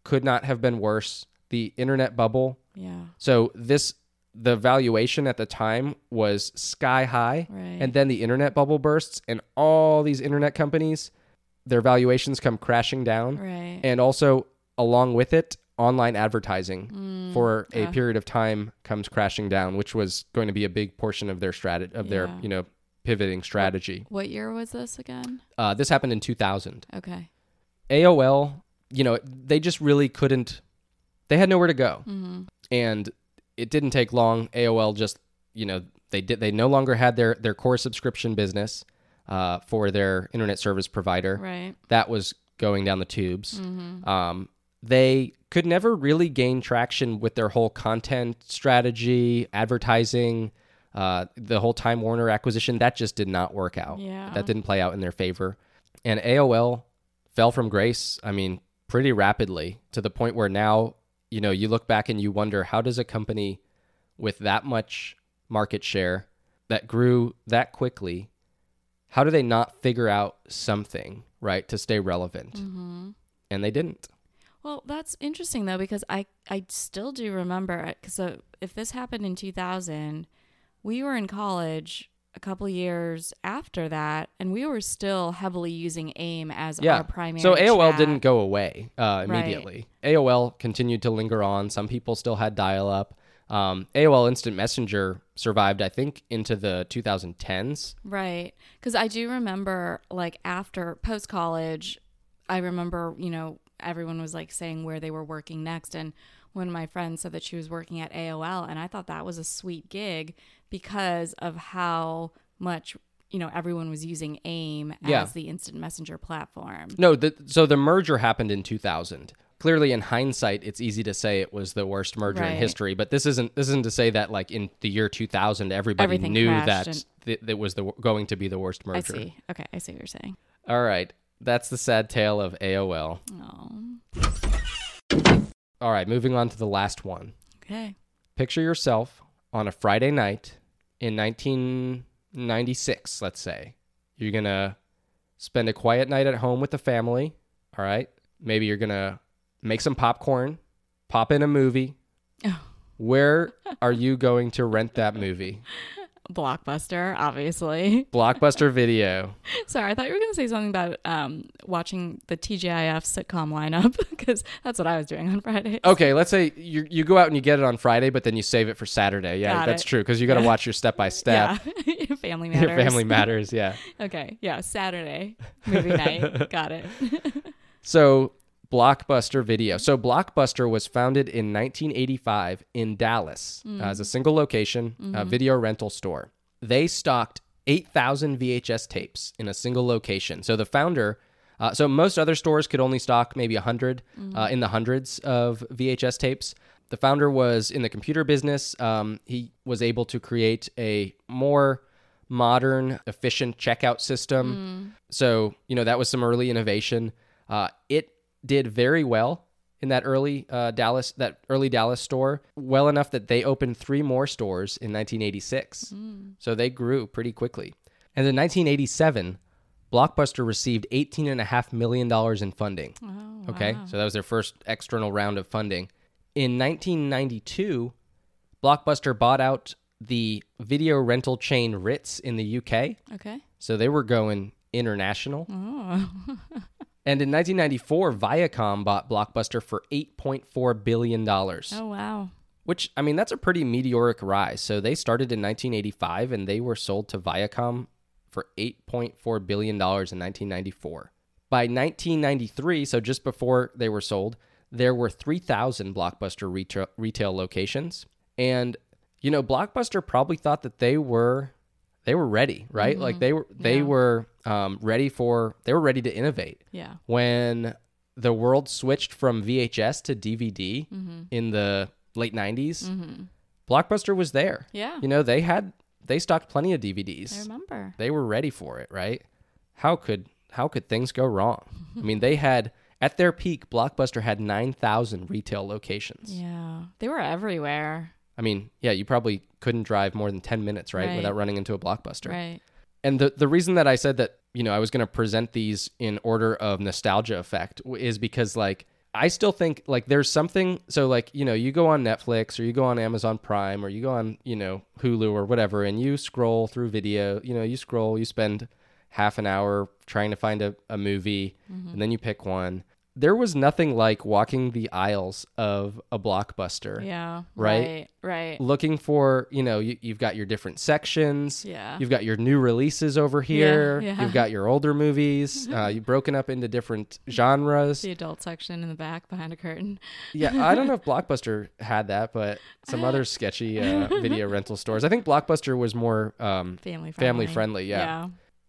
could not have been worse. The internet bubble. Yeah. So this the valuation at the time was sky high, Right. and then the internet bubble bursts, and all these internet companies, their valuations come crashing down right. and also along with it online advertising Mm, for a yeah. period of time comes crashing down which was going to be a big portion of their strat of their you know pivoting strategy What year was this again? uh, this happened in 2000 Okay. aol you know they just really couldn't they had nowhere to go Mm-hmm. and it didn't take long aol just you know they did they no longer had their their core subscription business uh, for their internet service provider Right. that was going down the tubes Mm-hmm. um, they could never really gain traction with their whole content strategy, advertising, uh, the whole Time Warner acquisition. That just did not work out. Yeah. That didn't play out in their favor. And AOL fell from grace, I mean, pretty rapidly to the point where now, you know, you look back and you wonder how does a company with that much market share that grew that quickly, how do they not figure out something, right, to stay relevant? Mm-hmm. And they didn't. Well, that's interesting though because I I still do remember because so if this happened in 2000, we were in college a couple years after that, and we were still heavily using AIM as Yeah. our primary. So AOL chat. didn't go away uh, Right. immediately. AOL continued to linger on. Some people still had dial up. Um, AOL Instant Messenger survived, I think, into the 2010s. Right. Because I do remember, like, after post college, I remember, you know, everyone was like saying where they were working next. And one of my friends said that she was working at AOL, and I thought that was a sweet gig because of how much, you know, everyone was using AIM Yeah. as the instant messenger platform. No, the, so the merger happened in 2000. Clearly, in hindsight, it's easy to say it was the worst merger in history. But this isn't this isn't to say that like in the year 2000, everybody Everything knew that and- th- that was the going to be the worst merger. I see. Okay. I see what you're saying. All right, that's the sad tale of AOL. Oh, All right, moving on to the last one. okay. picture yourself on a Friday night in 1996, let's say. You're going to spend a quiet night at home with the family, all right? Maybe you're going to make some popcorn, pop in a movie, Oh. Where are you going to rent that movie? Blockbuster, obviously. Blockbuster Video. Sorry, I thought you were going to say something about um, watching the TGIF sitcom lineup because that's what I was doing on Friday. Okay, let's say you you go out and you get it on Friday, but then you save it for Saturday. Yeah, Got that's it. true because you got to watch your step by step. Yeah, Family Matters. Your family matters. Yeah. Okay, yeah, Saturday movie night. Got it. So Blockbuster Video. So Blockbuster was founded in 1985 in Dallas uh, as a single location uh, video rental store. They stocked 8,000 VHS tapes in a single location. So the founder. Uh, so most other stores could only stock maybe 100 uh, in the hundreds of VHS tapes. The founder was in the computer business. Um, he was able to create a more modern, efficient checkout system. So, you know, that was some early innovation. Uh, it did very well in that early uh, Dallas, that early Dallas store, well enough that they opened three more stores in 1986. So they grew pretty quickly. And in 1987, Blockbuster received $18.5 million in funding. Oh, Okay, so that was their first external round of funding. In 1992, Blockbuster bought out the video rental chain Ritz in the UK. Okay. So they were going international. Oh. And in 1994, Viacom bought Blockbuster for $8.4 billion. Oh, wow. which, I mean, that's a pretty meteoric rise. So they started in 1985 and they were sold to Viacom for $8.4 billion in 1994. By 1993, so just before they were sold, there were 3,000 Blockbuster retail, retail locations. And, you know, Blockbuster probably thought that they were they were ready, right? Like mm-hmm. they were they Yeah. were um, ready for they were ready to innovate Yeah. when the world switched from VHS to DVD Mm-hmm. in the late 90s, Blockbuster was there. Yeah. You know, they had they stocked plenty of DVDs. I remember. They were ready for it, right? How could how could things go wrong? I mean, they had at their peak Blockbuster had 9,000 retail locations. Yeah. They were everywhere. I mean, yeah, you probably couldn't drive more than 10 minutes, right, Right. without running into a Blockbuster. Right. And the the reason that I said that, you know, I was going to present these in order of nostalgia effect is because like I still think like there's something so like, you know, you go on Netflix or you go on Amazon Prime or you go on, you know, Hulu or whatever and you scroll through video, you know, you scroll, you spend half an hour trying to find a, a movie mm-hmm. and then you pick one. There was nothing like walking the aisles of a blockbuster Yeah. Right? Right. Right. looking for, you know, you, you've got your different sections. Yeah. You've got your new releases over here. yeah. You've got your older movies. Uh, you've broken up into different genres. The adult section in the back behind a curtain. Yeah, I don't know if Blockbuster had that, but some other sketchy uh, video rental stores. I think Blockbuster was more um, Family friendly. family friendly. Yeah.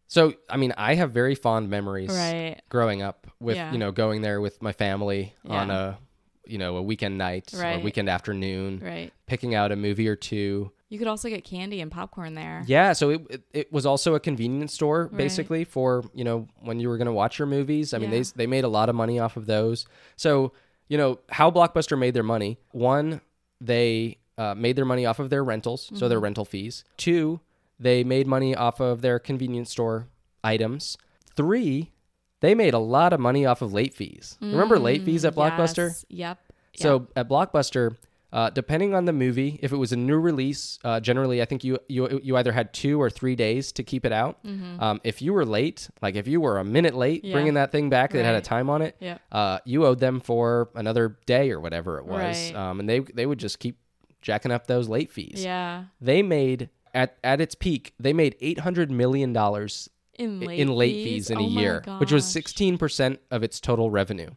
So, I mean, I have very fond memories Right. growing up with Yeah. you know going there with my family on a you know a weekend night or Right. weekend afternoon, Right. picking out a movie or two. You could also get candy and popcorn there. Yeah, so it, it, it was also a convenience store Right. basically for you know when you were going to watch your movies. I mean, Yeah. they they made a lot of money off of those. So you know how Blockbuster made their money. One, they uh, made their money off of their rentals, so Mm-hmm. their rental fees. Two, they made money off of their convenience store items. Three, they made a lot of money off of late fees. Remember late fees at Blockbuster? Mm, Yes. Yep. So at Blockbuster, uh, depending on the movie, if it was a new release, uh, generally I think you you you either had two or three days to keep it out. Um, if you were late, like if you were a minute late Mm-hmm. Yeah. bringing that thing back that had a time on it, Yep. uh, you owed them for another day or whatever it was, Right. um, and they they would just keep jacking up those late fees. Yeah. They made at at its peak, they made eight hundred million dollars In late in late fees, fees in Oh a year, which was sixteen percent of its total revenue.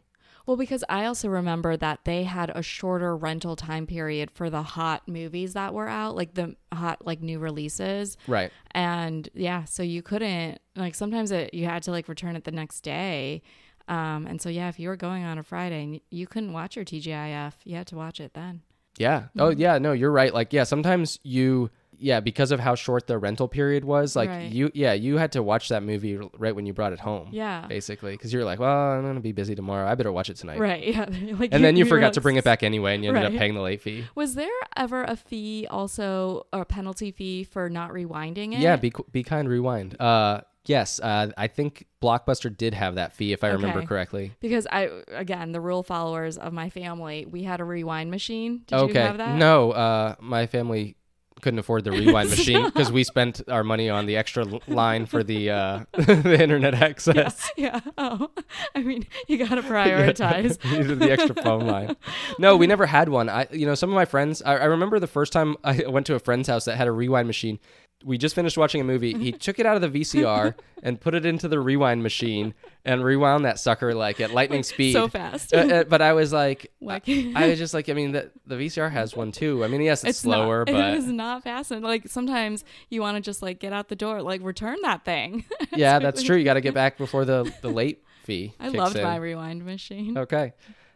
Well, because I also remember that they had a shorter rental time period for the hot movies that were out, like the hot like new releases. Right. And yeah, so you couldn't like sometimes it, you had to like return it the next day. Um, and so yeah, if you were going on a Friday, and you couldn't watch your TGIF. You had to watch it then. Yeah. Oh, yeah. No, you're right. Like, yeah, sometimes you, yeah, because of how short the rental period was, like, Right. you, yeah, you had to watch that movie right when you brought it home. Yeah. Basically, because you're like, well, I'm gonna be busy tomorrow. I better watch it tonight. Right. Yeah. like And then you were forgot to bring it back anyway, and you ended up paying the late fee. Was there ever a fee also a penalty fee for not rewinding it? Yeah. Be be kind. Rewind. Uh, Yes, uh, I think Blockbuster did have that fee, if I remember correctly. Because I, again, the rule followers of my family, we had a rewind machine. Did okay. you have that? No, uh, my family couldn't afford the rewind machine because we spent our money on the extra l- line for the uh, the internet access. Yeah. Oh, I mean, you got to prioritize. The extra phone line. No, we never had one. I, you know, some of my friends. I, I remember the first time I went to a friend's house that had a rewind machine. We just finished watching a movie. He took it out of the VCR and put it into the rewind machine and rewound that sucker like at lightning speed. so fast. Uh, uh, but I was like, Like- I, I was just like, I mean, the, the VCR has one too. I mean, yes, it's, not- slower, it but It is not fast. And like sometimes you want to just like get out the door, like return that thing. yeah, that's true. You got to get back before the the late fee. I loved in. my rewind machine. Okay.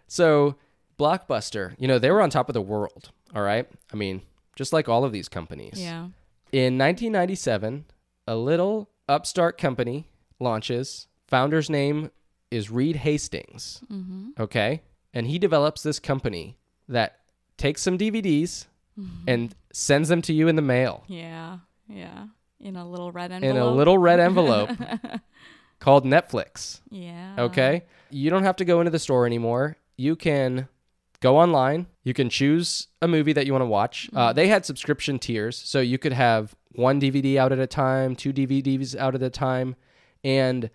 So, Blockbuster, you know, they were on top of the world, all right? I mean, just like all of these companies. Yeah. In 1997, a little upstart company launches. Founder's name is Reed Hastings, Mm-hmm. okay? And he develops this company that takes some DVDs Mm-hmm. and sends them to you in the mail Yeah. Yeah. In a little red envelope. in a little red envelope called Netflix. yeah. Okay. You don't have to go into the store anymore. You can go online. You can choose a movie that you want to watch. Uh, they had subscription tiers, so you could have one DVD out at a time, two DVDs out at a time. And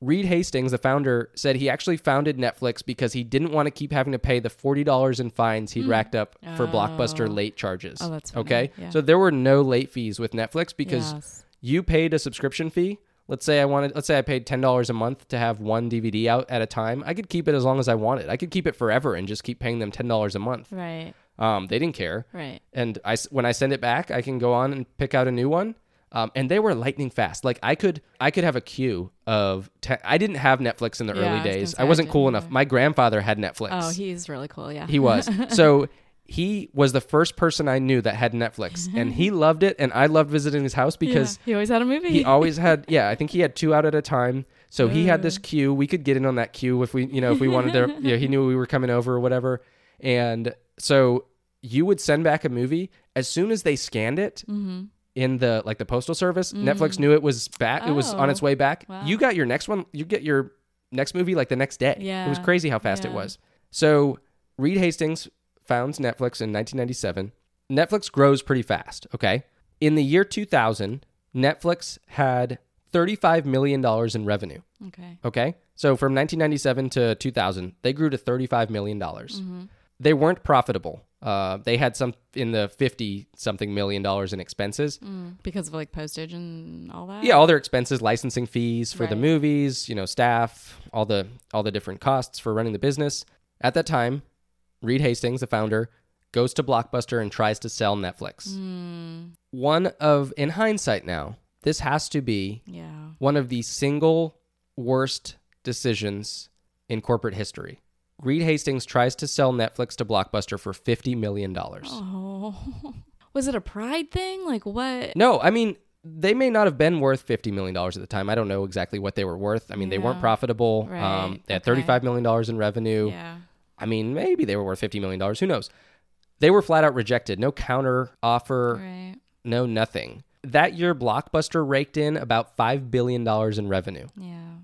Reed Hastings, the founder, said he actually founded Netflix because he didn't want to keep having to pay the $40 in fines he'd racked up for Blockbuster Oh. late charges. Oh, that's funny. okay. Yeah. So there were no late fees with Netflix because Yes. you paid a subscription fee. Let's say I wanted let's say I paid ten dollars a month to have one DVD out at a time. I could keep it as long as I wanted. I could keep it forever and just keep paying them ten dollars a month. Right. Um, they didn't care. Right. And I when I send it back, I can go on and pick out a new one. Um, and they were lightning fast. Like I could I could have a queue of te- I didn't have Netflix in the Yeah, early was days. I wasn't didn't cool enough. either. My grandfather had Netflix. Oh, he's really cool. Yeah. He was. so he was the first person I knew that had Netflix, and he loved it, and I loved visiting his house because yeah. he always had a movie. he always had yeah i think he had two out at a time so he had this queue we could get in on that queue if we you know if we wanted to you know he knew we were coming over or whatever and so you would send back a movie as soon as they scanned it mm-hmm. in the like the postal service netflix knew it was back it was on its Oh, way back wow. you got your next one you get your next movie like the next day it was Yeah, crazy how fast it yeah. was so reed hastings founds netflix in 1997 netflix grows pretty fast okay in the year 2000 netflix had $35 million in revenue Okay. okay so from 1997 to 2000 they grew to $35 million Mm-hmm. they weren't profitable uh, they had some in the 50 something million dollars in expenses Mm. Because of like postage and all that. yeah all their expenses licensing fees for the movies you know staff all the all the different costs for running the business at that time reed hastings the founder goes to blockbuster and tries to sell netflix Mm, one of in hindsight now this has to be yeah. one of the single worst decisions in corporate history reed hastings tries to sell netflix to blockbuster for 50 million dollars Oh. Was it a pride thing? Like what? No, I mean they may not have been worth fifty million dollars at the time. I don't know exactly what they were worth. I mean, they weren't Yeah. profitable. Um, Right, they had okay. thirty-five million dollars in revenue. Yeah. I mean, maybe they were worth fifty million dollars. Who knows? They were flat out rejected. No counter offer. Right. No nothing. That year, Blockbuster raked in about five billion dollars in revenue. Yeah.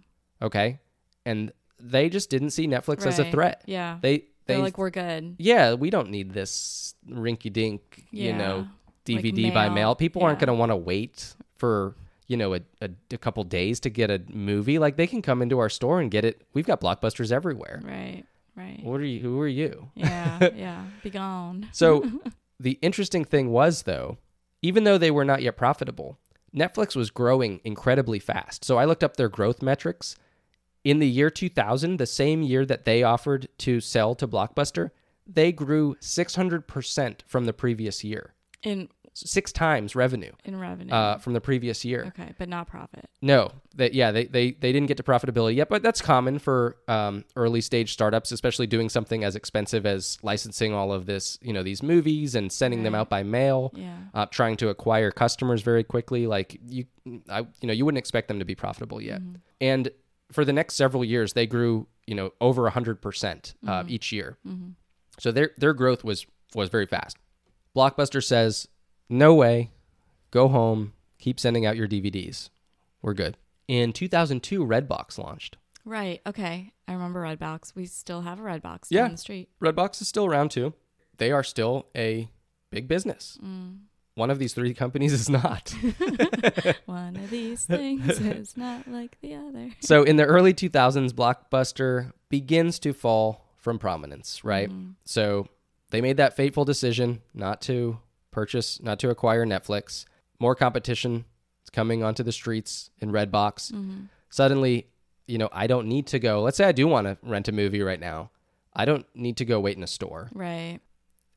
Okay, and they just didn't see Netflix as a threat. Yeah. They They're like we're good. yeah, we don't need this rinky-dink, you know, Yeah. Like DVD by mail. mail. People aren't going to want to wait for you know a, a, a couple days to get a movie. Like they can come into our store and get it. We've got blockbusters everywhere. Right. Right. What are you? Who are you? Yeah. yeah. Be gone. So the interesting thing was though, even though they were not yet profitable, Netflix was growing incredibly fast. So I looked up their growth metrics. In the year 2000, the same year that they offered to sell to Blockbuster, they grew 600% from the previous year. In Six times revenue in revenue. uh, from the previous year. okay, but not profit. No, they, yeah, they, they, they didn't get to profitability yet, but that's common for um, early stage startups, especially doing something as expensive as licensing all of this, you know, these movies and sending them out by mail, Yeah. uh, trying to acquire customers very quickly. Like you, I, you know, you wouldn't expect them to be profitable yet. And for the next several years, they grew, you know, over a hundred percent uh, each year. So their their growth was was very fast. Blockbuster says, "No way, go home, keep sending out your DVDs. We're good." In 2002, Redbox launched. Right. Okay. I remember Redbox. We still have a Redbox Yeah. down the street. Yeah. Redbox is still around too. They are still a big business. Mm. One of these three companies is not. One of these things is not like the other. so in the early 2000s, Blockbuster begins to fall from prominence, right? Mm. So they made that fateful decision not to purchase, not to acquire Netflix. More competition is coming onto the streets in Redbox. Mm-hmm. Suddenly, you know, I don't need to go. Let's say I do want to rent a movie right now. I don't need to go wait in a store. Right.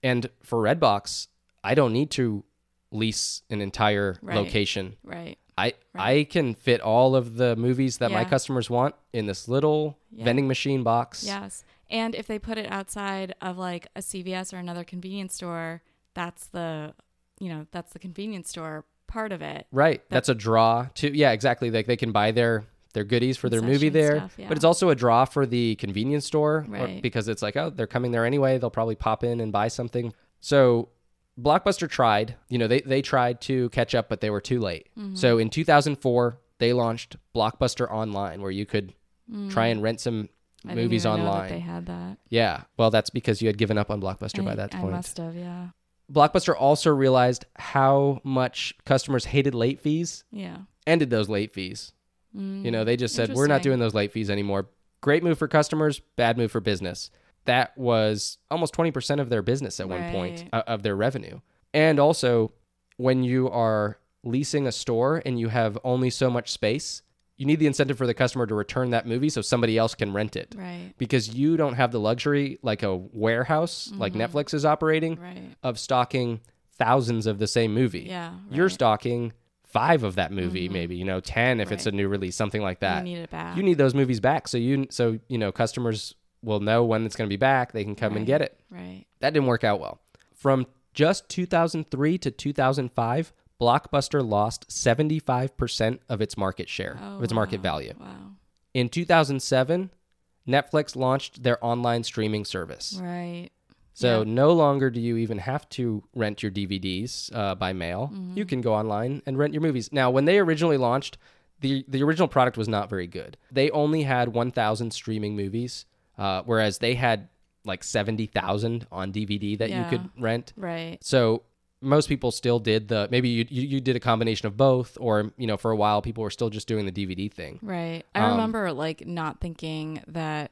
And for Redbox, I don't need to lease an entire Right. location. Right. I I can fit all of the movies that my customers want in this little Yeah. vending machine box. Yes. And if they put it outside of like a CVS or another convenience store, that's the, you know, that's the convenience store part of it. Right. That's a draw to yeah, exactly. Like they can buy their their goodies for their movie there. stuff, yeah. But it's also a draw for the convenience store or- Right. because it's like, oh, they're coming there anyway. They'll probably pop in and buy something. So Blockbuster tried, you know, they, they tried to catch up, but they were too late. Mm-hmm. So in 2004, they launched Blockbuster Online where you could try and rent some Mm. I didn't movies that online. they had that. Yeah. Well, that's because you had given up on Blockbuster by I- that I point. must have, yeah. Blockbuster also realized how much customers hated late fees, Yeah. ended those late fees. You know, they just said, we're not doing those late fees anymore. Great move for customers, bad move for business. That was almost 20% of their business at one point uh, of their revenue. And also, when you are leasing a store and you have only so much space, you need the incentive for the customer to return that movie so somebody else can rent it. Right. Because you don't have the luxury, like a warehouse, like Mm-hmm. Netflix is operating, Right. of stocking thousands of the same movie. Yeah. You're. Mm-hmm. stocking five of that movie, maybe, you know, 10 if it's a new release, something like that. You need it back. You need those movies back. So you, so, you know, customers will know when it's going to be back. They can come and get it. right. That didn't work out well. From just 2003 to 2005, Blockbuster lost 75% of its market share, Oh, of its market value. Wow. In 2007, Netflix launched their online streaming service. Right. So Yeah. no longer do you even have to rent your DVDs uh, by mail. Mm-hmm. You can go online and rent your movies. Now, when they originally launched, the the original product was not very good. They only had 1,000 streaming movies, uh, whereas they had like 70,000 on DVD that you could rent. Right. So most people still did the maybe you, you you did a combination of both, or you know for a while people were still just doing the DVD thing. Right. I Um, remember like not thinking that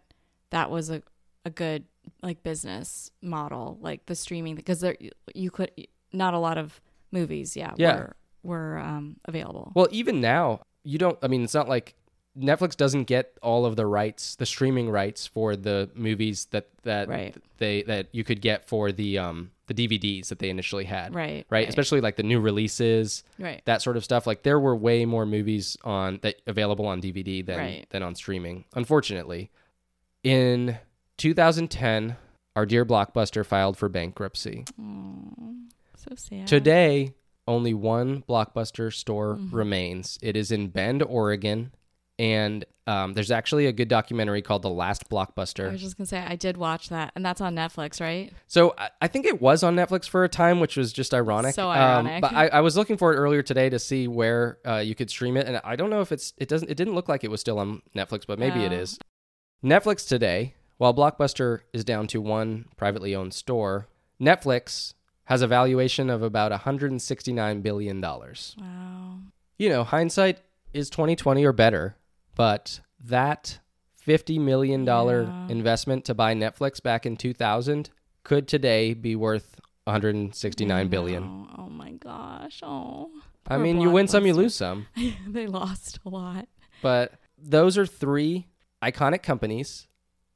that was a, a good like business model, like the streaming because there you could not a lot of movies, yeah, Yeah. were were um available. Well, even now, you don't. I mean, it's not like Netflix doesn't get all of the rights, the streaming rights for the movies that that Right. they that you could get for the um the DVDs that they initially had. Right, Right. right. Especially like the new releases, Right. that sort of stuff. Like there were way more movies on that available on DVD than Right. than on streaming. Unfortunately, in 2010, our dear Blockbuster filed for bankruptcy. So sad. Today, only one Blockbuster store Mm-hmm. remains. It is in Bend, Oregon, and um, there's actually a good documentary called "The Last Blockbuster. I was just gonna say I did watch that, and that's on Netflix, right? So I, I think it was on Netflix for a time, which was just ironic. So Um, ironic. but I, I was looking for it earlier today to see where uh, you could stream it, and I don't know if it's it doesn't it didn't look like it was still on Netflix, but maybe it Oh. is. Netflix today, while Blockbuster is down to one privately owned store, Netflix has a valuation of about 169 billion dollars. Wow. you know, hindsight is 2020 or better, but that 50 million dollar Yeah. investment to buy Netflix back in 2000 could today be worth 169 billion. Oh my gosh. Oh. I mean, you win some, you lose some. they lost a lot. But those are three iconic companies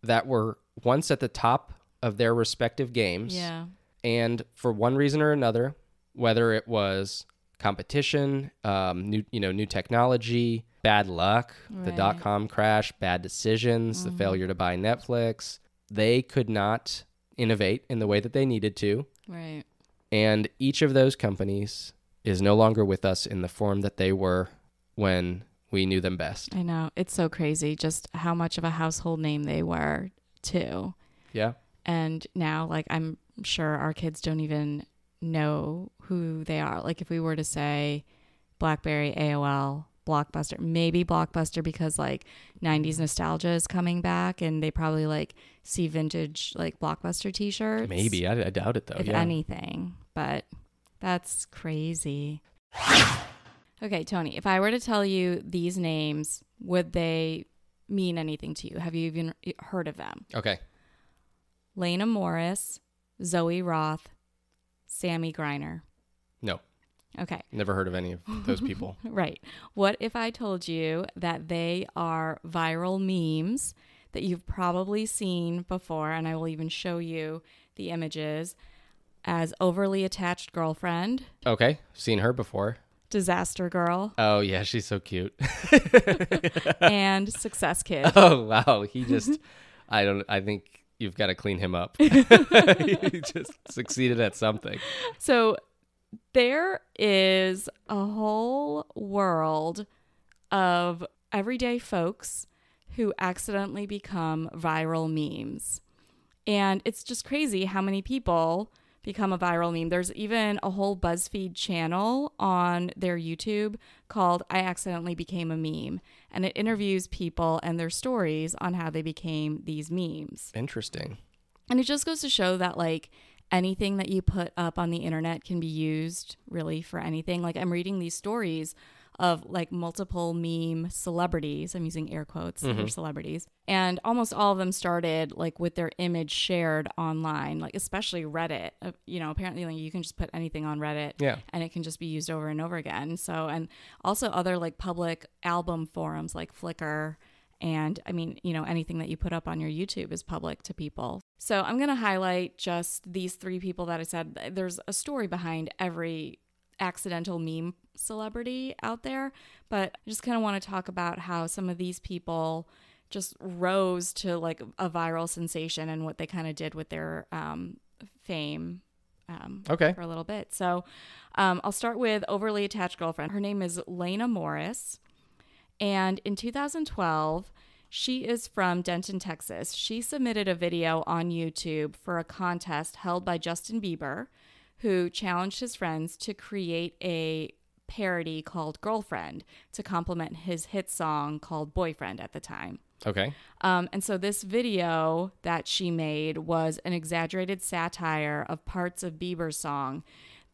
that were once at the top of their respective games. Yeah. and for one reason or another, whether it was competition, um, new you know new technology, bad luck, the Right. Mm-hmm. dot com crash, bad decisions, the failure to buy Netflix, they could not innovate in the way that they needed to, Right. and each of those companies is no longer with us in the form that they were when we knew them best. I know. It's so crazy just how much of a household name they were, too. Yeah. And now, like, I'm sure our kids don't even know who they are. Like, if we were to say Blackberry, AOL, Blockbuster. Maybe Blockbuster because like 90s nostalgia is coming back and they probably like see vintage like Blockbuster t shirts. Maybe. I, I doubt it though. If yeah. anything. But that's crazy. Okay, Tony, if I were to tell you these names, would they mean anything to you? Have you even heard of them? Okay. Laina Morris, Zoe Roth, Sammy Griner. No. Okay. Never heard of any of those people. Right. What if I told you that they are viral memes that you've probably seen before, and I will even show you the images as overly attached girlfriend, okay. Seen her before. disaster girl, Oh yeah, she's so cute. and success kid? oh wow, he just I don't I think you've got to clean him up. he just succeeded at something. So there is a whole world of everyday folks who accidentally become viral memes. And it's just crazy how many people become a viral meme. There's even a whole BuzzFeed channel on their YouTube called I Accidentally Became a Meme. And it interviews people and their stories on how they became these memes. Interesting. And it just goes to show that like anything that you put up on the internet can be used really for anything. Like I'm reading these stories of like multiple meme celebrities. I'm using air quotes for celebrities. And almost all of them started like with their image shared online, like especially Reddit. Uh, you know, apparently like, you can just put anything on Reddit Yeah. and it can just be used over and over again. So, and also other like public album forums like Flickr. And I mean, you know, anything that you put up on your YouTube is public to people. So I'm going to highlight just these three people that I said. There's a story behind every accidental meme celebrity out there, but I just kind of want to talk about how some of these people just rose to like a viral sensation and what they kind of did with their um, fame um, Okay. for a little bit. So um, I'll start with overly attached girlfriend. Her name is Laina Morris. And in 2012, she is from Denton, Texas. She submitted a video on YouTube for a contest held by Justin Bieber, who challenged his friends to create a parody called Girlfriend to complement his hit song called Boyfriend at the time. Okay. Um, and so this video that she made was an exaggerated satire of parts of Bieber's song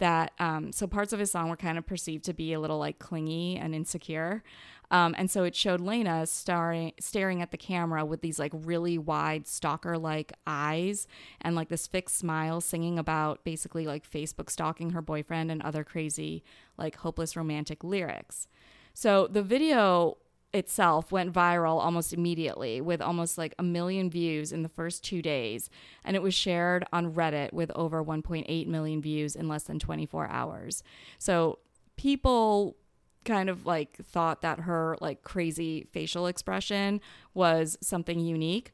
that um, so parts of his song were kind of perceived to be a little like clingy and insecure. Um, and so it showed Laina starring, staring at the camera with these like really wide stalker like eyes and like this fixed smile, singing about basically like Facebook stalking her boyfriend and other crazy, like hopeless romantic lyrics. So the video itself went viral almost immediately with almost like a million views in the first two days. And it was shared on Reddit with over 1.8 million views in less than 24 hours. So people kind of like thought that her like crazy facial expression was something unique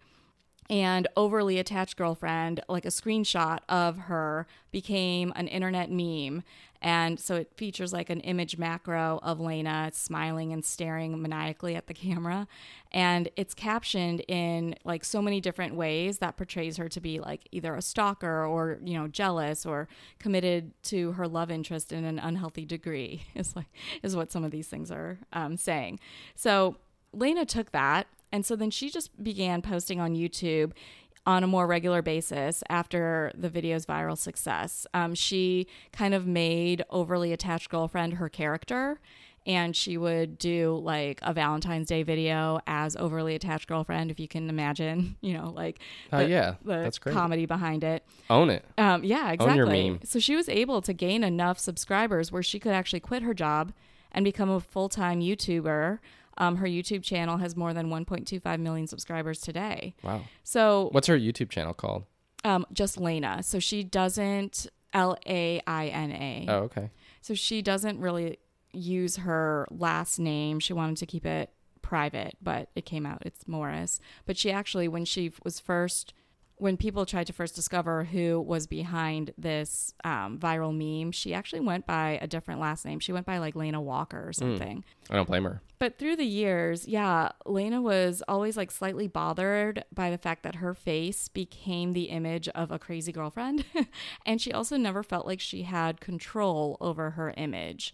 and overly attached girlfriend like a screenshot of her became an internet meme. And so it features like an image macro of Laina smiling and staring maniacally at the camera. And it's captioned in like so many different ways that portrays her to be like either a stalker or you know jealous or committed to her love interest in an unhealthy degree is like is what some of these things are um, saying. So Laina took that and so then she just began posting on YouTube on a more regular basis after the video's viral success. Um, she kind of made overly attached girlfriend her character. And she would do like a Valentine's Day video as overly attached girlfriend, if you can imagine, you know, like Uh, yeah, the that's great. comedy behind it. Own it. Um, yeah, Own your exactly. meme. So she was able to gain enough subscribers where she could actually quit her job and become a full time YouTuber. Um, her YouTube channel has more than 1.25 million subscribers today. Wow. So What's her YouTube channel called? um, just Laina. So she doesn't L A I N A. Oh, okay. So she doesn't really use her last name. She wanted to keep it private, but it came out it's Morris. But she actually, when she was first, when people tried to first discover who was behind this um, viral meme, she actually went by a different last name. She went by like Laina Walker or something. I don't blame her. But through the years, yeah, Laina was always like slightly bothered by the fact that her face became the image of a crazy girlfriend. and she also never felt like she had control over her image.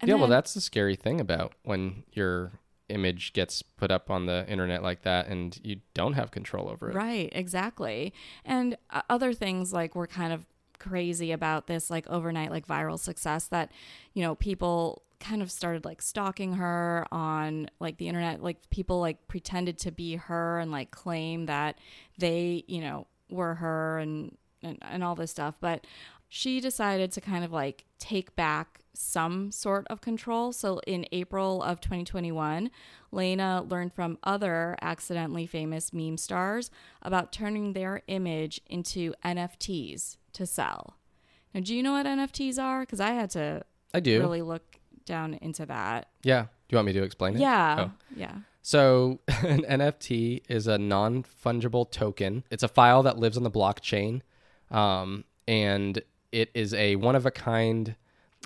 And yeah, well, that's the scary thing about when your image gets put up on the internet like that and you don't have control over it. Right, exactly. And uh, other things like were kind of crazy about this like overnight like viral success that you know people kind of started like stalking her on like the internet like people like pretended to be her and like claim that they you know were her and and, and all this stuff but she decided to kind of like take back some sort of control. So in April of 2021, Laina learned from other accidentally famous meme stars about turning their image into NFTs to sell. Now, do you know what NFTs are? Because I had to I do. really look down into that. Yeah. Do you want me to explain it? Yeah. Oh. Yeah. So, an NFT is a non fungible token. It's a file that lives on the blockchain. Um, and it is a one of a kind,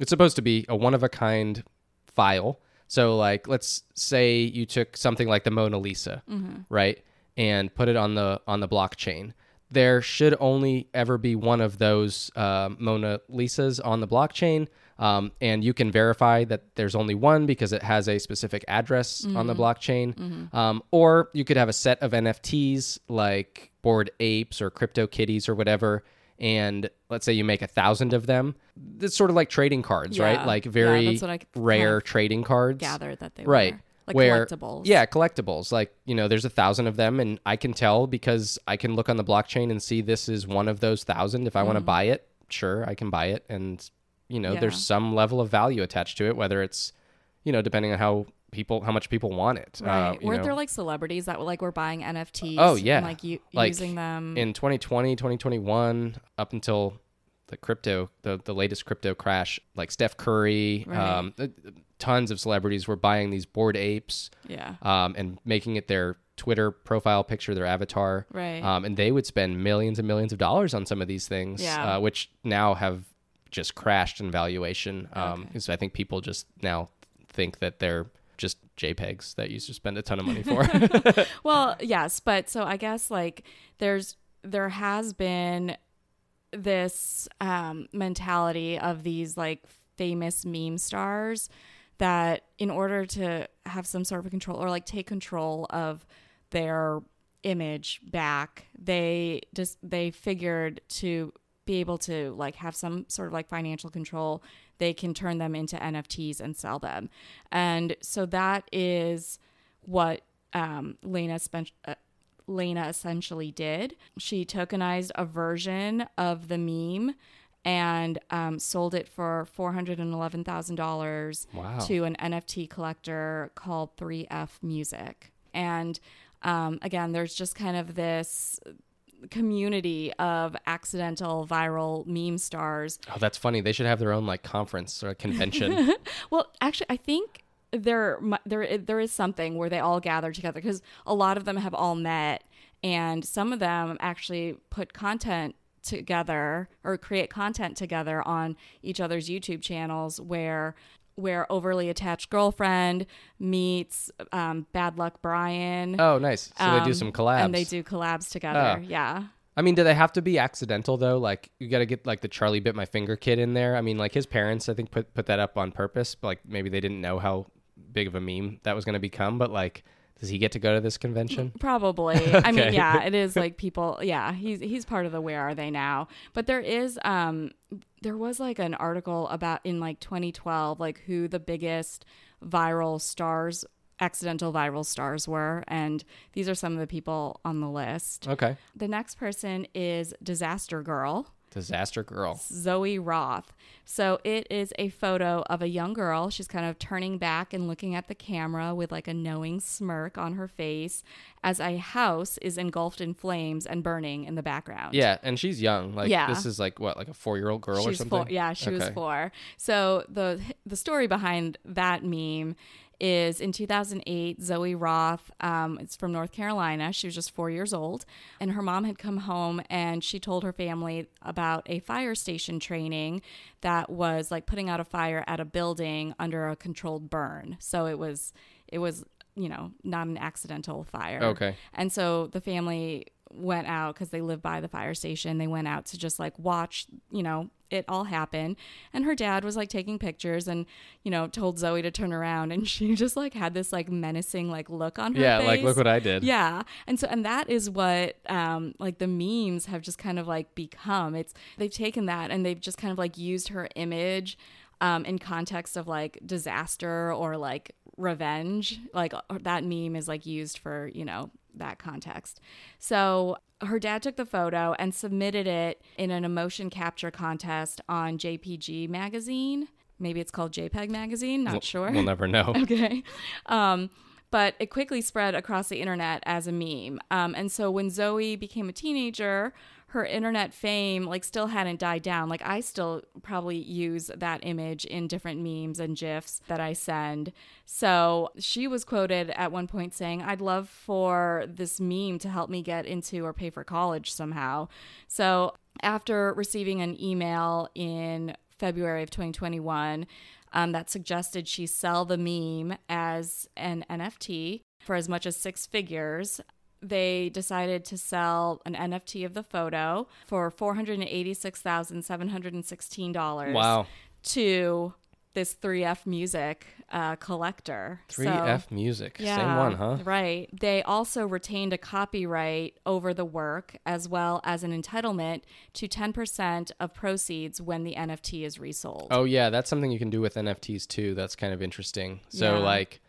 it's supposed to be a one of a kind file. So, like, let's say you took something like the Mona Lisa, right? And put it on the on the blockchain. There should only ever be one of those uh, Mona Lisas on the blockchain. Um, and you can verify that there's only one because it has a specific address on the blockchain. Um, or you could have a set of NFTs like Bored Apes or Crypto Kitties or whatever. And let's say you make a thousand of them. It's sort of like trading cards, right? Like very what I kind rare of trading cards Gathered that they right were like where collectibles. yeah collectibles like you know there's a thousand of them and i can tell because i can look on the blockchain and see this is one of those thousand if i want to buy it sure i can buy it and you know Mm. Yeah. there's some level of value attached to it whether it's you know depending on how people how much people want it uh, Right. you Weren't know. there like celebrities that were like were buying NFTs? Oh, yeah. And, like u- Like, using them. in 2020 2021 up until the crypto the, the latest crypto crash like steph curry Right. um, uh, tons of celebrities were buying these bored apes yeah. um, and making it their Twitter profile picture, their avatar. Right. Um, and they would spend millions and millions of dollars on some of these things, Yeah. uh, which now have just crashed in valuation. Um, Okay. because I think people just now think that they're JPEGs that you used to spend a ton of money for. Well, yes, but so I guess like there's there has been this um, mentality of these like famous meme stars that in order to have some sort of control or like take control of their image back, they just they figured to be able to like have some sort of like financial control, they can turn them into NFTs and sell them. And so that is what um, Laina spent. Uh, Laina essentially did. She tokenized a version of the meme and um, sold it for four hundred and eleven thousand dollars Wow. to an NFT collector called 3F Music. And um, again, there's just kind of this community of accidental viral meme stars. oh, that's funny. They should have their own like conference or convention. Well, actually, I think there there there is something where they all gather together because a lot of them have all met, and some of them actually put content together or create content together on each other's YouTube channels where where overly attached girlfriend meets um, bad luck Brian. oh, nice. So they do Um, some collabs. and they do collabs together. Oh. Yeah. I mean, do they have to be accidental though? Like you got to get like the Charlie bit my finger kid in there. I mean, like his parents, I think put put that up on purpose. But, like maybe they didn't know how big of a meme that was going to become. But like, does he get to go to this convention? Probably. I mean, yeah, it is like people. Yeah, he's he's part of the Where Are They Now? But there is um there was like an article about in like 2012 like who the biggest viral stars accidental viral stars were and these are some of the people on the list. Okay, The next person is Disaster Girl. Disaster girl. Zoe Roth. So it is a photo of a young girl. She's kind of turning back and looking at the camera with like a knowing smirk on her face as a house is engulfed in flames and burning in the background. Yeah, and she's young. Like Yeah. this is like what, like a four year old girl or something. four. Yeah, she was four. So the the story behind that meme is in 2008, Zoe Roth, um, it's from North Carolina. She was just four years old, and her mom had come home and she told her family about a fire station training that was like putting out a fire at a building under a controlled burn. So it was it was you know not an accidental fire. Okay. And so the family went out because they live by the fire station. They went out to just like watch, you know, it all happen. And her dad was like taking pictures and, you know, told Zoe to turn around. And she just like had this like menacing like look on her face. yeah, face. like look what I did. Yeah. And so, and that is what, um, like the memes have just kind of like become. It's, they've taken that and they've just kind of like used her image um, in context of like disaster or like revenge. Like uh, that meme is like used for, you know, that context. So her dad took the photo and submitted it in an emotion capture contest on JPG magazine. Maybe it's called JPEG magazine, not sure. We'll never know. okay. Um, but it quickly spread across the internet as a meme. Um, and so when Zoe became a teenager, her internet fame like still hadn't died down. Like I still probably use that image in different memes and gifs that I send. So she was quoted at one point saying, "I'd love for this meme to help me get into or pay for college somehow." So after receiving an email in February of 2021 um, that suggested she sell the meme as an NFT for as much as six figures they decided to sell an NFT of the photo for $486,716. Wow. To this 3F Music uh, collector. 3F So- Music. yeah, Same one, huh? Right. They also retained a copyright over the work as well as an entitlement to 10% of proceeds when the NFT is resold. Oh yeah, that's something you can do with NFTs too. That's kind of interesting. So Yeah. like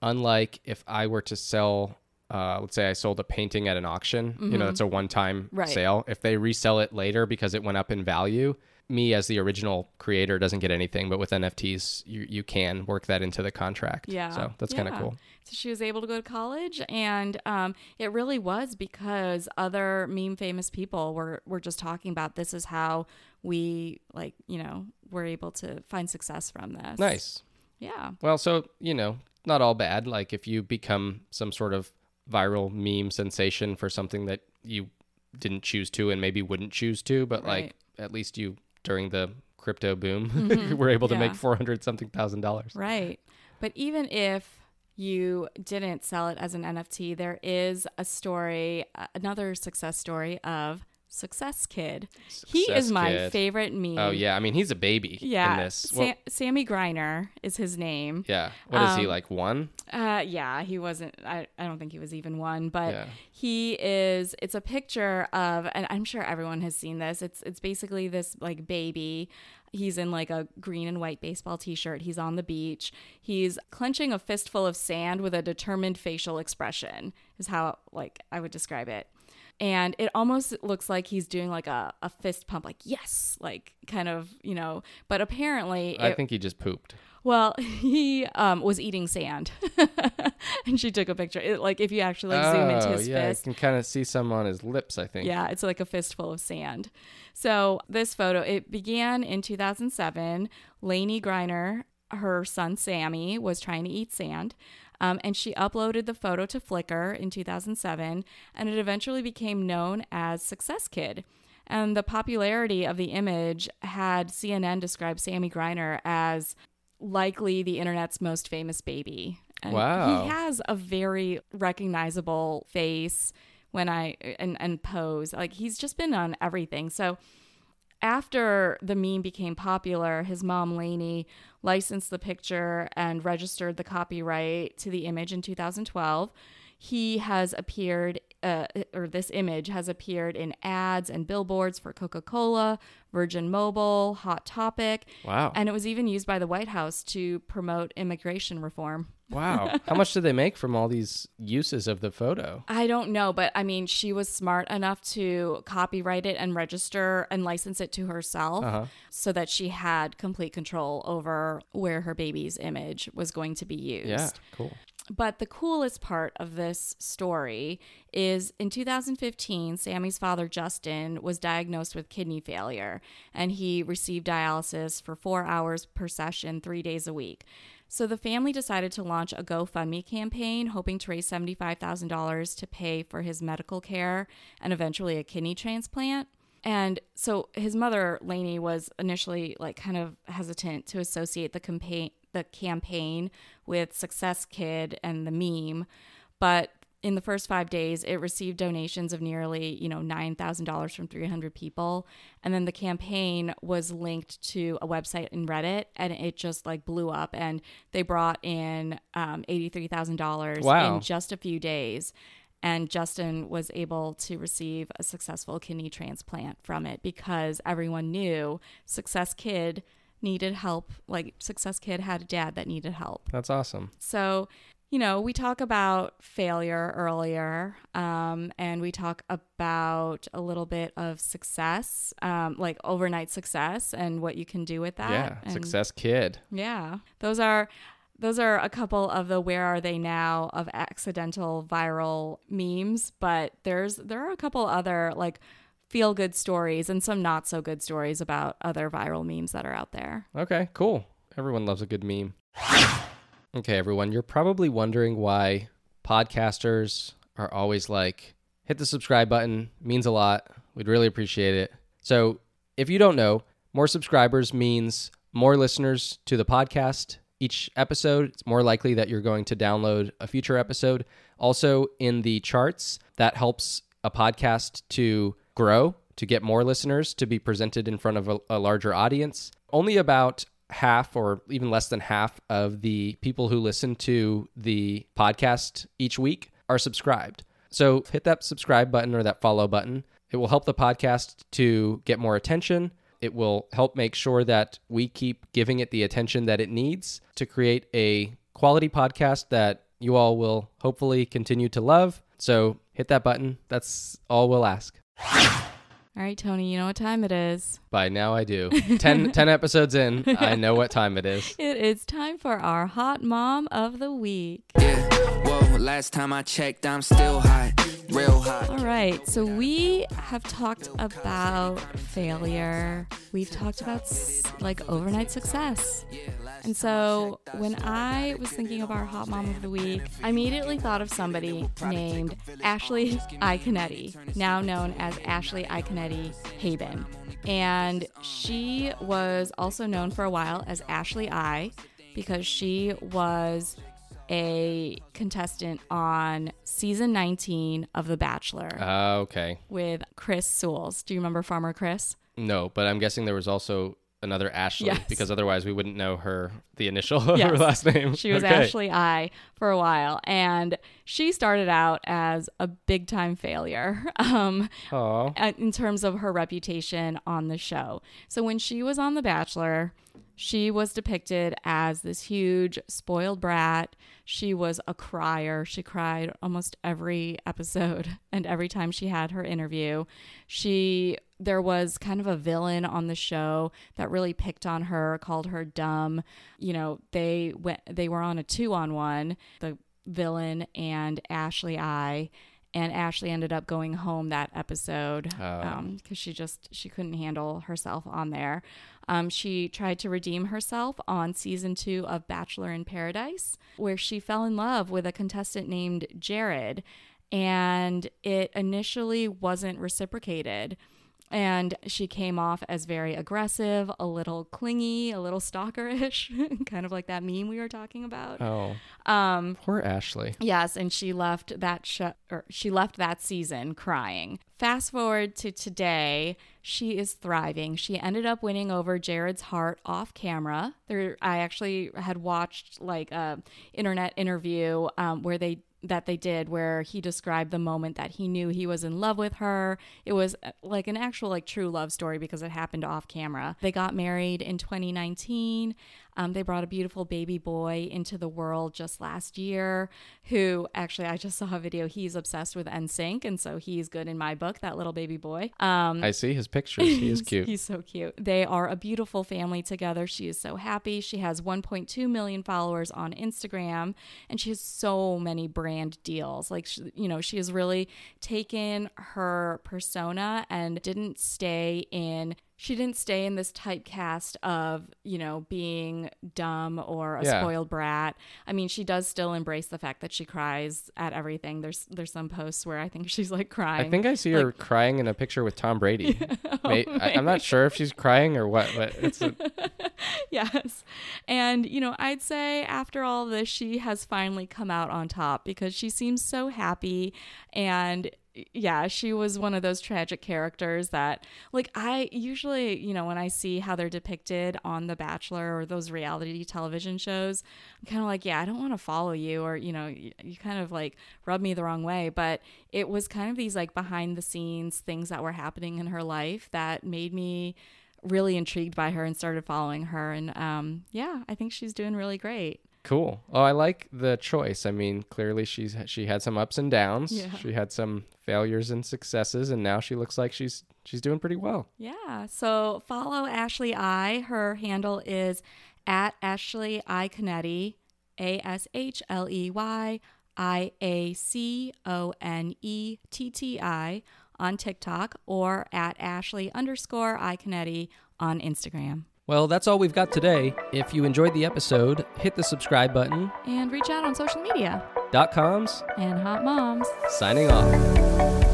unlike if I were to sell uh, let's say I sold a painting at an auction, you know, it's a one-time Mm-hmm. Right. sale. If they resell it later because it went up in value, me as the original creator doesn't get anything, but with NFTs, you you can work that into the contract. Yeah. So that's kind of cool. So she was able to go to college, and um, it really was because other meme famous people were were just talking about this is how we like you know were able to find success from this. Nice. Yeah. Well, so, you know, not all bad. Like if you become some sort of viral meme sensation for something that you didn't choose to and maybe wouldn't choose to, but like at least you during the crypto boom mm-hmm. were able to make 400 something thousand dollars. Right. But even if you didn't sell it as an NFT, there is a story, another success story of Success Kid. he is my Kid. favorite meme. Oh yeah, I mean he's a baby Yeah. in this. Sa- Well, Sammy Griner is his name. yeah. What is he um, like one? Uh, yeah, he wasn't. I, I don't think he was even one, but Yeah. he is. It's a picture of, and I'm sure everyone has seen this. It's it's basically this like baby. He's in like a green and white baseball T-shirt. He's on the beach. He's clenching a fistful of sand with a determined facial expression. Is how like I would describe it. And it almost looks like he's doing like a, a fist pump, like yes, like kind of you know. But apparently, I it- think he just pooped. well, he um, was eating sand, and she took a picture. It, like if you actually like, zoom into oh his yeah, fist, you can kind of see some on his lips. I think. yeah, it's like a fistful of sand. So this photo it began in 2007. Laney Griner, her son Sammy, was trying to eat sand. Um, and she uploaded the photo to Flickr in 2007, and it eventually became known as Success Kid. And the popularity of the image had CNN describe Sammy Griner as likely the internet's most famous baby. And Wow. He has a very recognizable face when I and and pose. Like he's just been on everything. So after the meme became popular, his mom Laney licensed the picture and registered the copyright to the image in 2012. He has appeared, uh, or this image has appeared in ads and billboards for Coca Cola, Virgin Mobile, Hot Topic, Wow. and it was even used by the White House to promote immigration reform. Wow. How much did they make from all these uses of the photo? I don't know, but I mean, she was smart enough to copyright it and register and license it to herself Uh-huh. so that she had complete control over where her baby's image was going to be used. Yeah. Cool. But the coolest part of this story is in 2015, Sammy's father, Justin, was diagnosed with kidney failure and he received dialysis for four hours per session, three days a week. So the family decided to launch a GoFundMe campaign, hoping to raise $75,000 to pay for his medical care and eventually a kidney transplant. And so his mother, Laney, was initially like kind of hesitant to associate the campaign the campaign with Success Kid and the meme, but in the first five days, it received donations of nearly, you know, nine thousand dollars from three hundred people, and then the campaign was linked to a website in Reddit, and it just like blew up, and they brought in um, eighty three thousand dollars Wow. in just a few days. And Justin was able to receive a successful kidney transplant from it because everyone knew Success Kid needed help. Like, Success Kid had a dad that needed help. That's awesome. So, you know, we talk about failure earlier, um, and we talk about a little bit of success, um, like overnight success, and what you can do with that. yeah. And- Success kid. Yeah, those are those are a couple of the where are they now of accidental viral memes, but there's there are a couple other like feel good stories and some not so good stories about other viral memes that are out there. Okay, cool. Everyone loves a good meme. Okay, everyone, you're probably wondering why podcasters are always like, hit the subscribe button, means a lot. We'd really appreciate it. So, if you don't know, more subscribers means more listeners to the podcast each episode. It's more likely that you're going to download a future episode. Also, in the charts, that helps a podcast to grow, to get more listeners, to be presented in front of a, a larger audience. Only about half or even less than half of the people who listen to the podcast each week are subscribed. So hit that subscribe button or that follow button. It will help the podcast to get more attention. It will help make sure that we keep giving it the attention that it needs to create a quality podcast that you all will hopefully continue to love. So hit that button. That's all we'll ask. All right, Tony, you know what time it is. By now I do. 10, 10 episodes in, I know what time it is. It is time for our hot mom of the week. Yeah, whoa, last time I checked, I'm still hot, real hot. All right, so we have talked about failure. We've talked about like overnight success. And so when I was thinking of our hot mom of the week, I immediately thought of somebody named Ashley Iaconetti, now known as Ashley Iaconetti Haibon. And she was also known for a while as Ashley I because she was a contestant on season 19 of The Bachelor Uh, okay. with Chris Soules. Do you remember Farmer Chris? No, but I'm guessing there was also another Ashley Yes. because otherwise we wouldn't know her the initial of her last name. She was Okay. Ashley I for a while, and she started out as a big time failure um, in terms of her reputation on the show. So when she was on The Bachelor, she was depicted as this huge spoiled brat. She was a crier. She cried almost every episode and every time she had her interview. She there was kind of a villain on the show that really picked on her, called her dumb. You know, they went they were on a 2 on 1, the villain and Ashley I and Ashley ended up going home that episode Oh. Um, because she just she couldn't handle herself on there. Um, she tried to redeem herself on season two of Bachelor in Paradise, where she fell in love with a contestant named Jared, and it initially wasn't reciprocated. And she came off as very aggressive, a little clingy, a little stalkerish, kind of like that meme we were talking about. Oh, Um, poor Ashley. Yes, and she left that show or she left that season crying. Fast forward to today, she is thriving. She ended up winning over Jared's heart off camera. There, I actually had watched like a internet interview um, where they that they did where he described the moment that he knew he was in love with her. It was uh, like an actual like true love story because it happened off camera. They got married in 2019. Um, they brought a beautiful baby boy into the world just last year. Who actually, I just saw a video. He's obsessed with NSYNC, and so he's good in my book. That little baby boy. Um, I see his pictures. He is cute. He's so cute. They are a beautiful family together. She is so happy. She has 1.2 million followers on Instagram and she has so many brand deals. Like, she, you know, she has really taken her persona and didn't stay in she didn't stay in this typecast of you know being dumb or a Yeah. spoiled brat. I mean, she does still embrace the fact that she cries at everything. There's there's some posts where I think she's like crying. I think I see her crying in a picture with Tom Brady. Oh, Mae- I, I'm not sure if she's crying or what, but it's a, yes. And, you know, I'd say after all this, she has finally come out on top because she seems so happy. And yeah, she was one of those tragic characters that, like, I usually, you know, when I see how they're depicted on The Bachelor or those reality television shows, I'm kind of like, yeah, I don't want to follow you or, you know, you, kind of like rub me the wrong way. But it was kind of these like behind the scenes things that were happening in her life that made me really intrigued by her and started following her. And um, yeah, I think she's doing really great. Cool. Oh, I like the choice. I mean, clearly she's she had some ups and downs. Yeah. She had some failures and successes, and now she looks like she's she's doing pretty well. Yeah. So follow Ashley I. Her handle is at Ashley Iaconetti, A S H L E Y I A C O N E T T I on TikTok or at Ashley underscore Iaconetti on Instagram. Well, that's all we've got today. If you enjoyed the episode, hit the subscribe button. And reach out on social media. Dot coms And hot moms. signing off.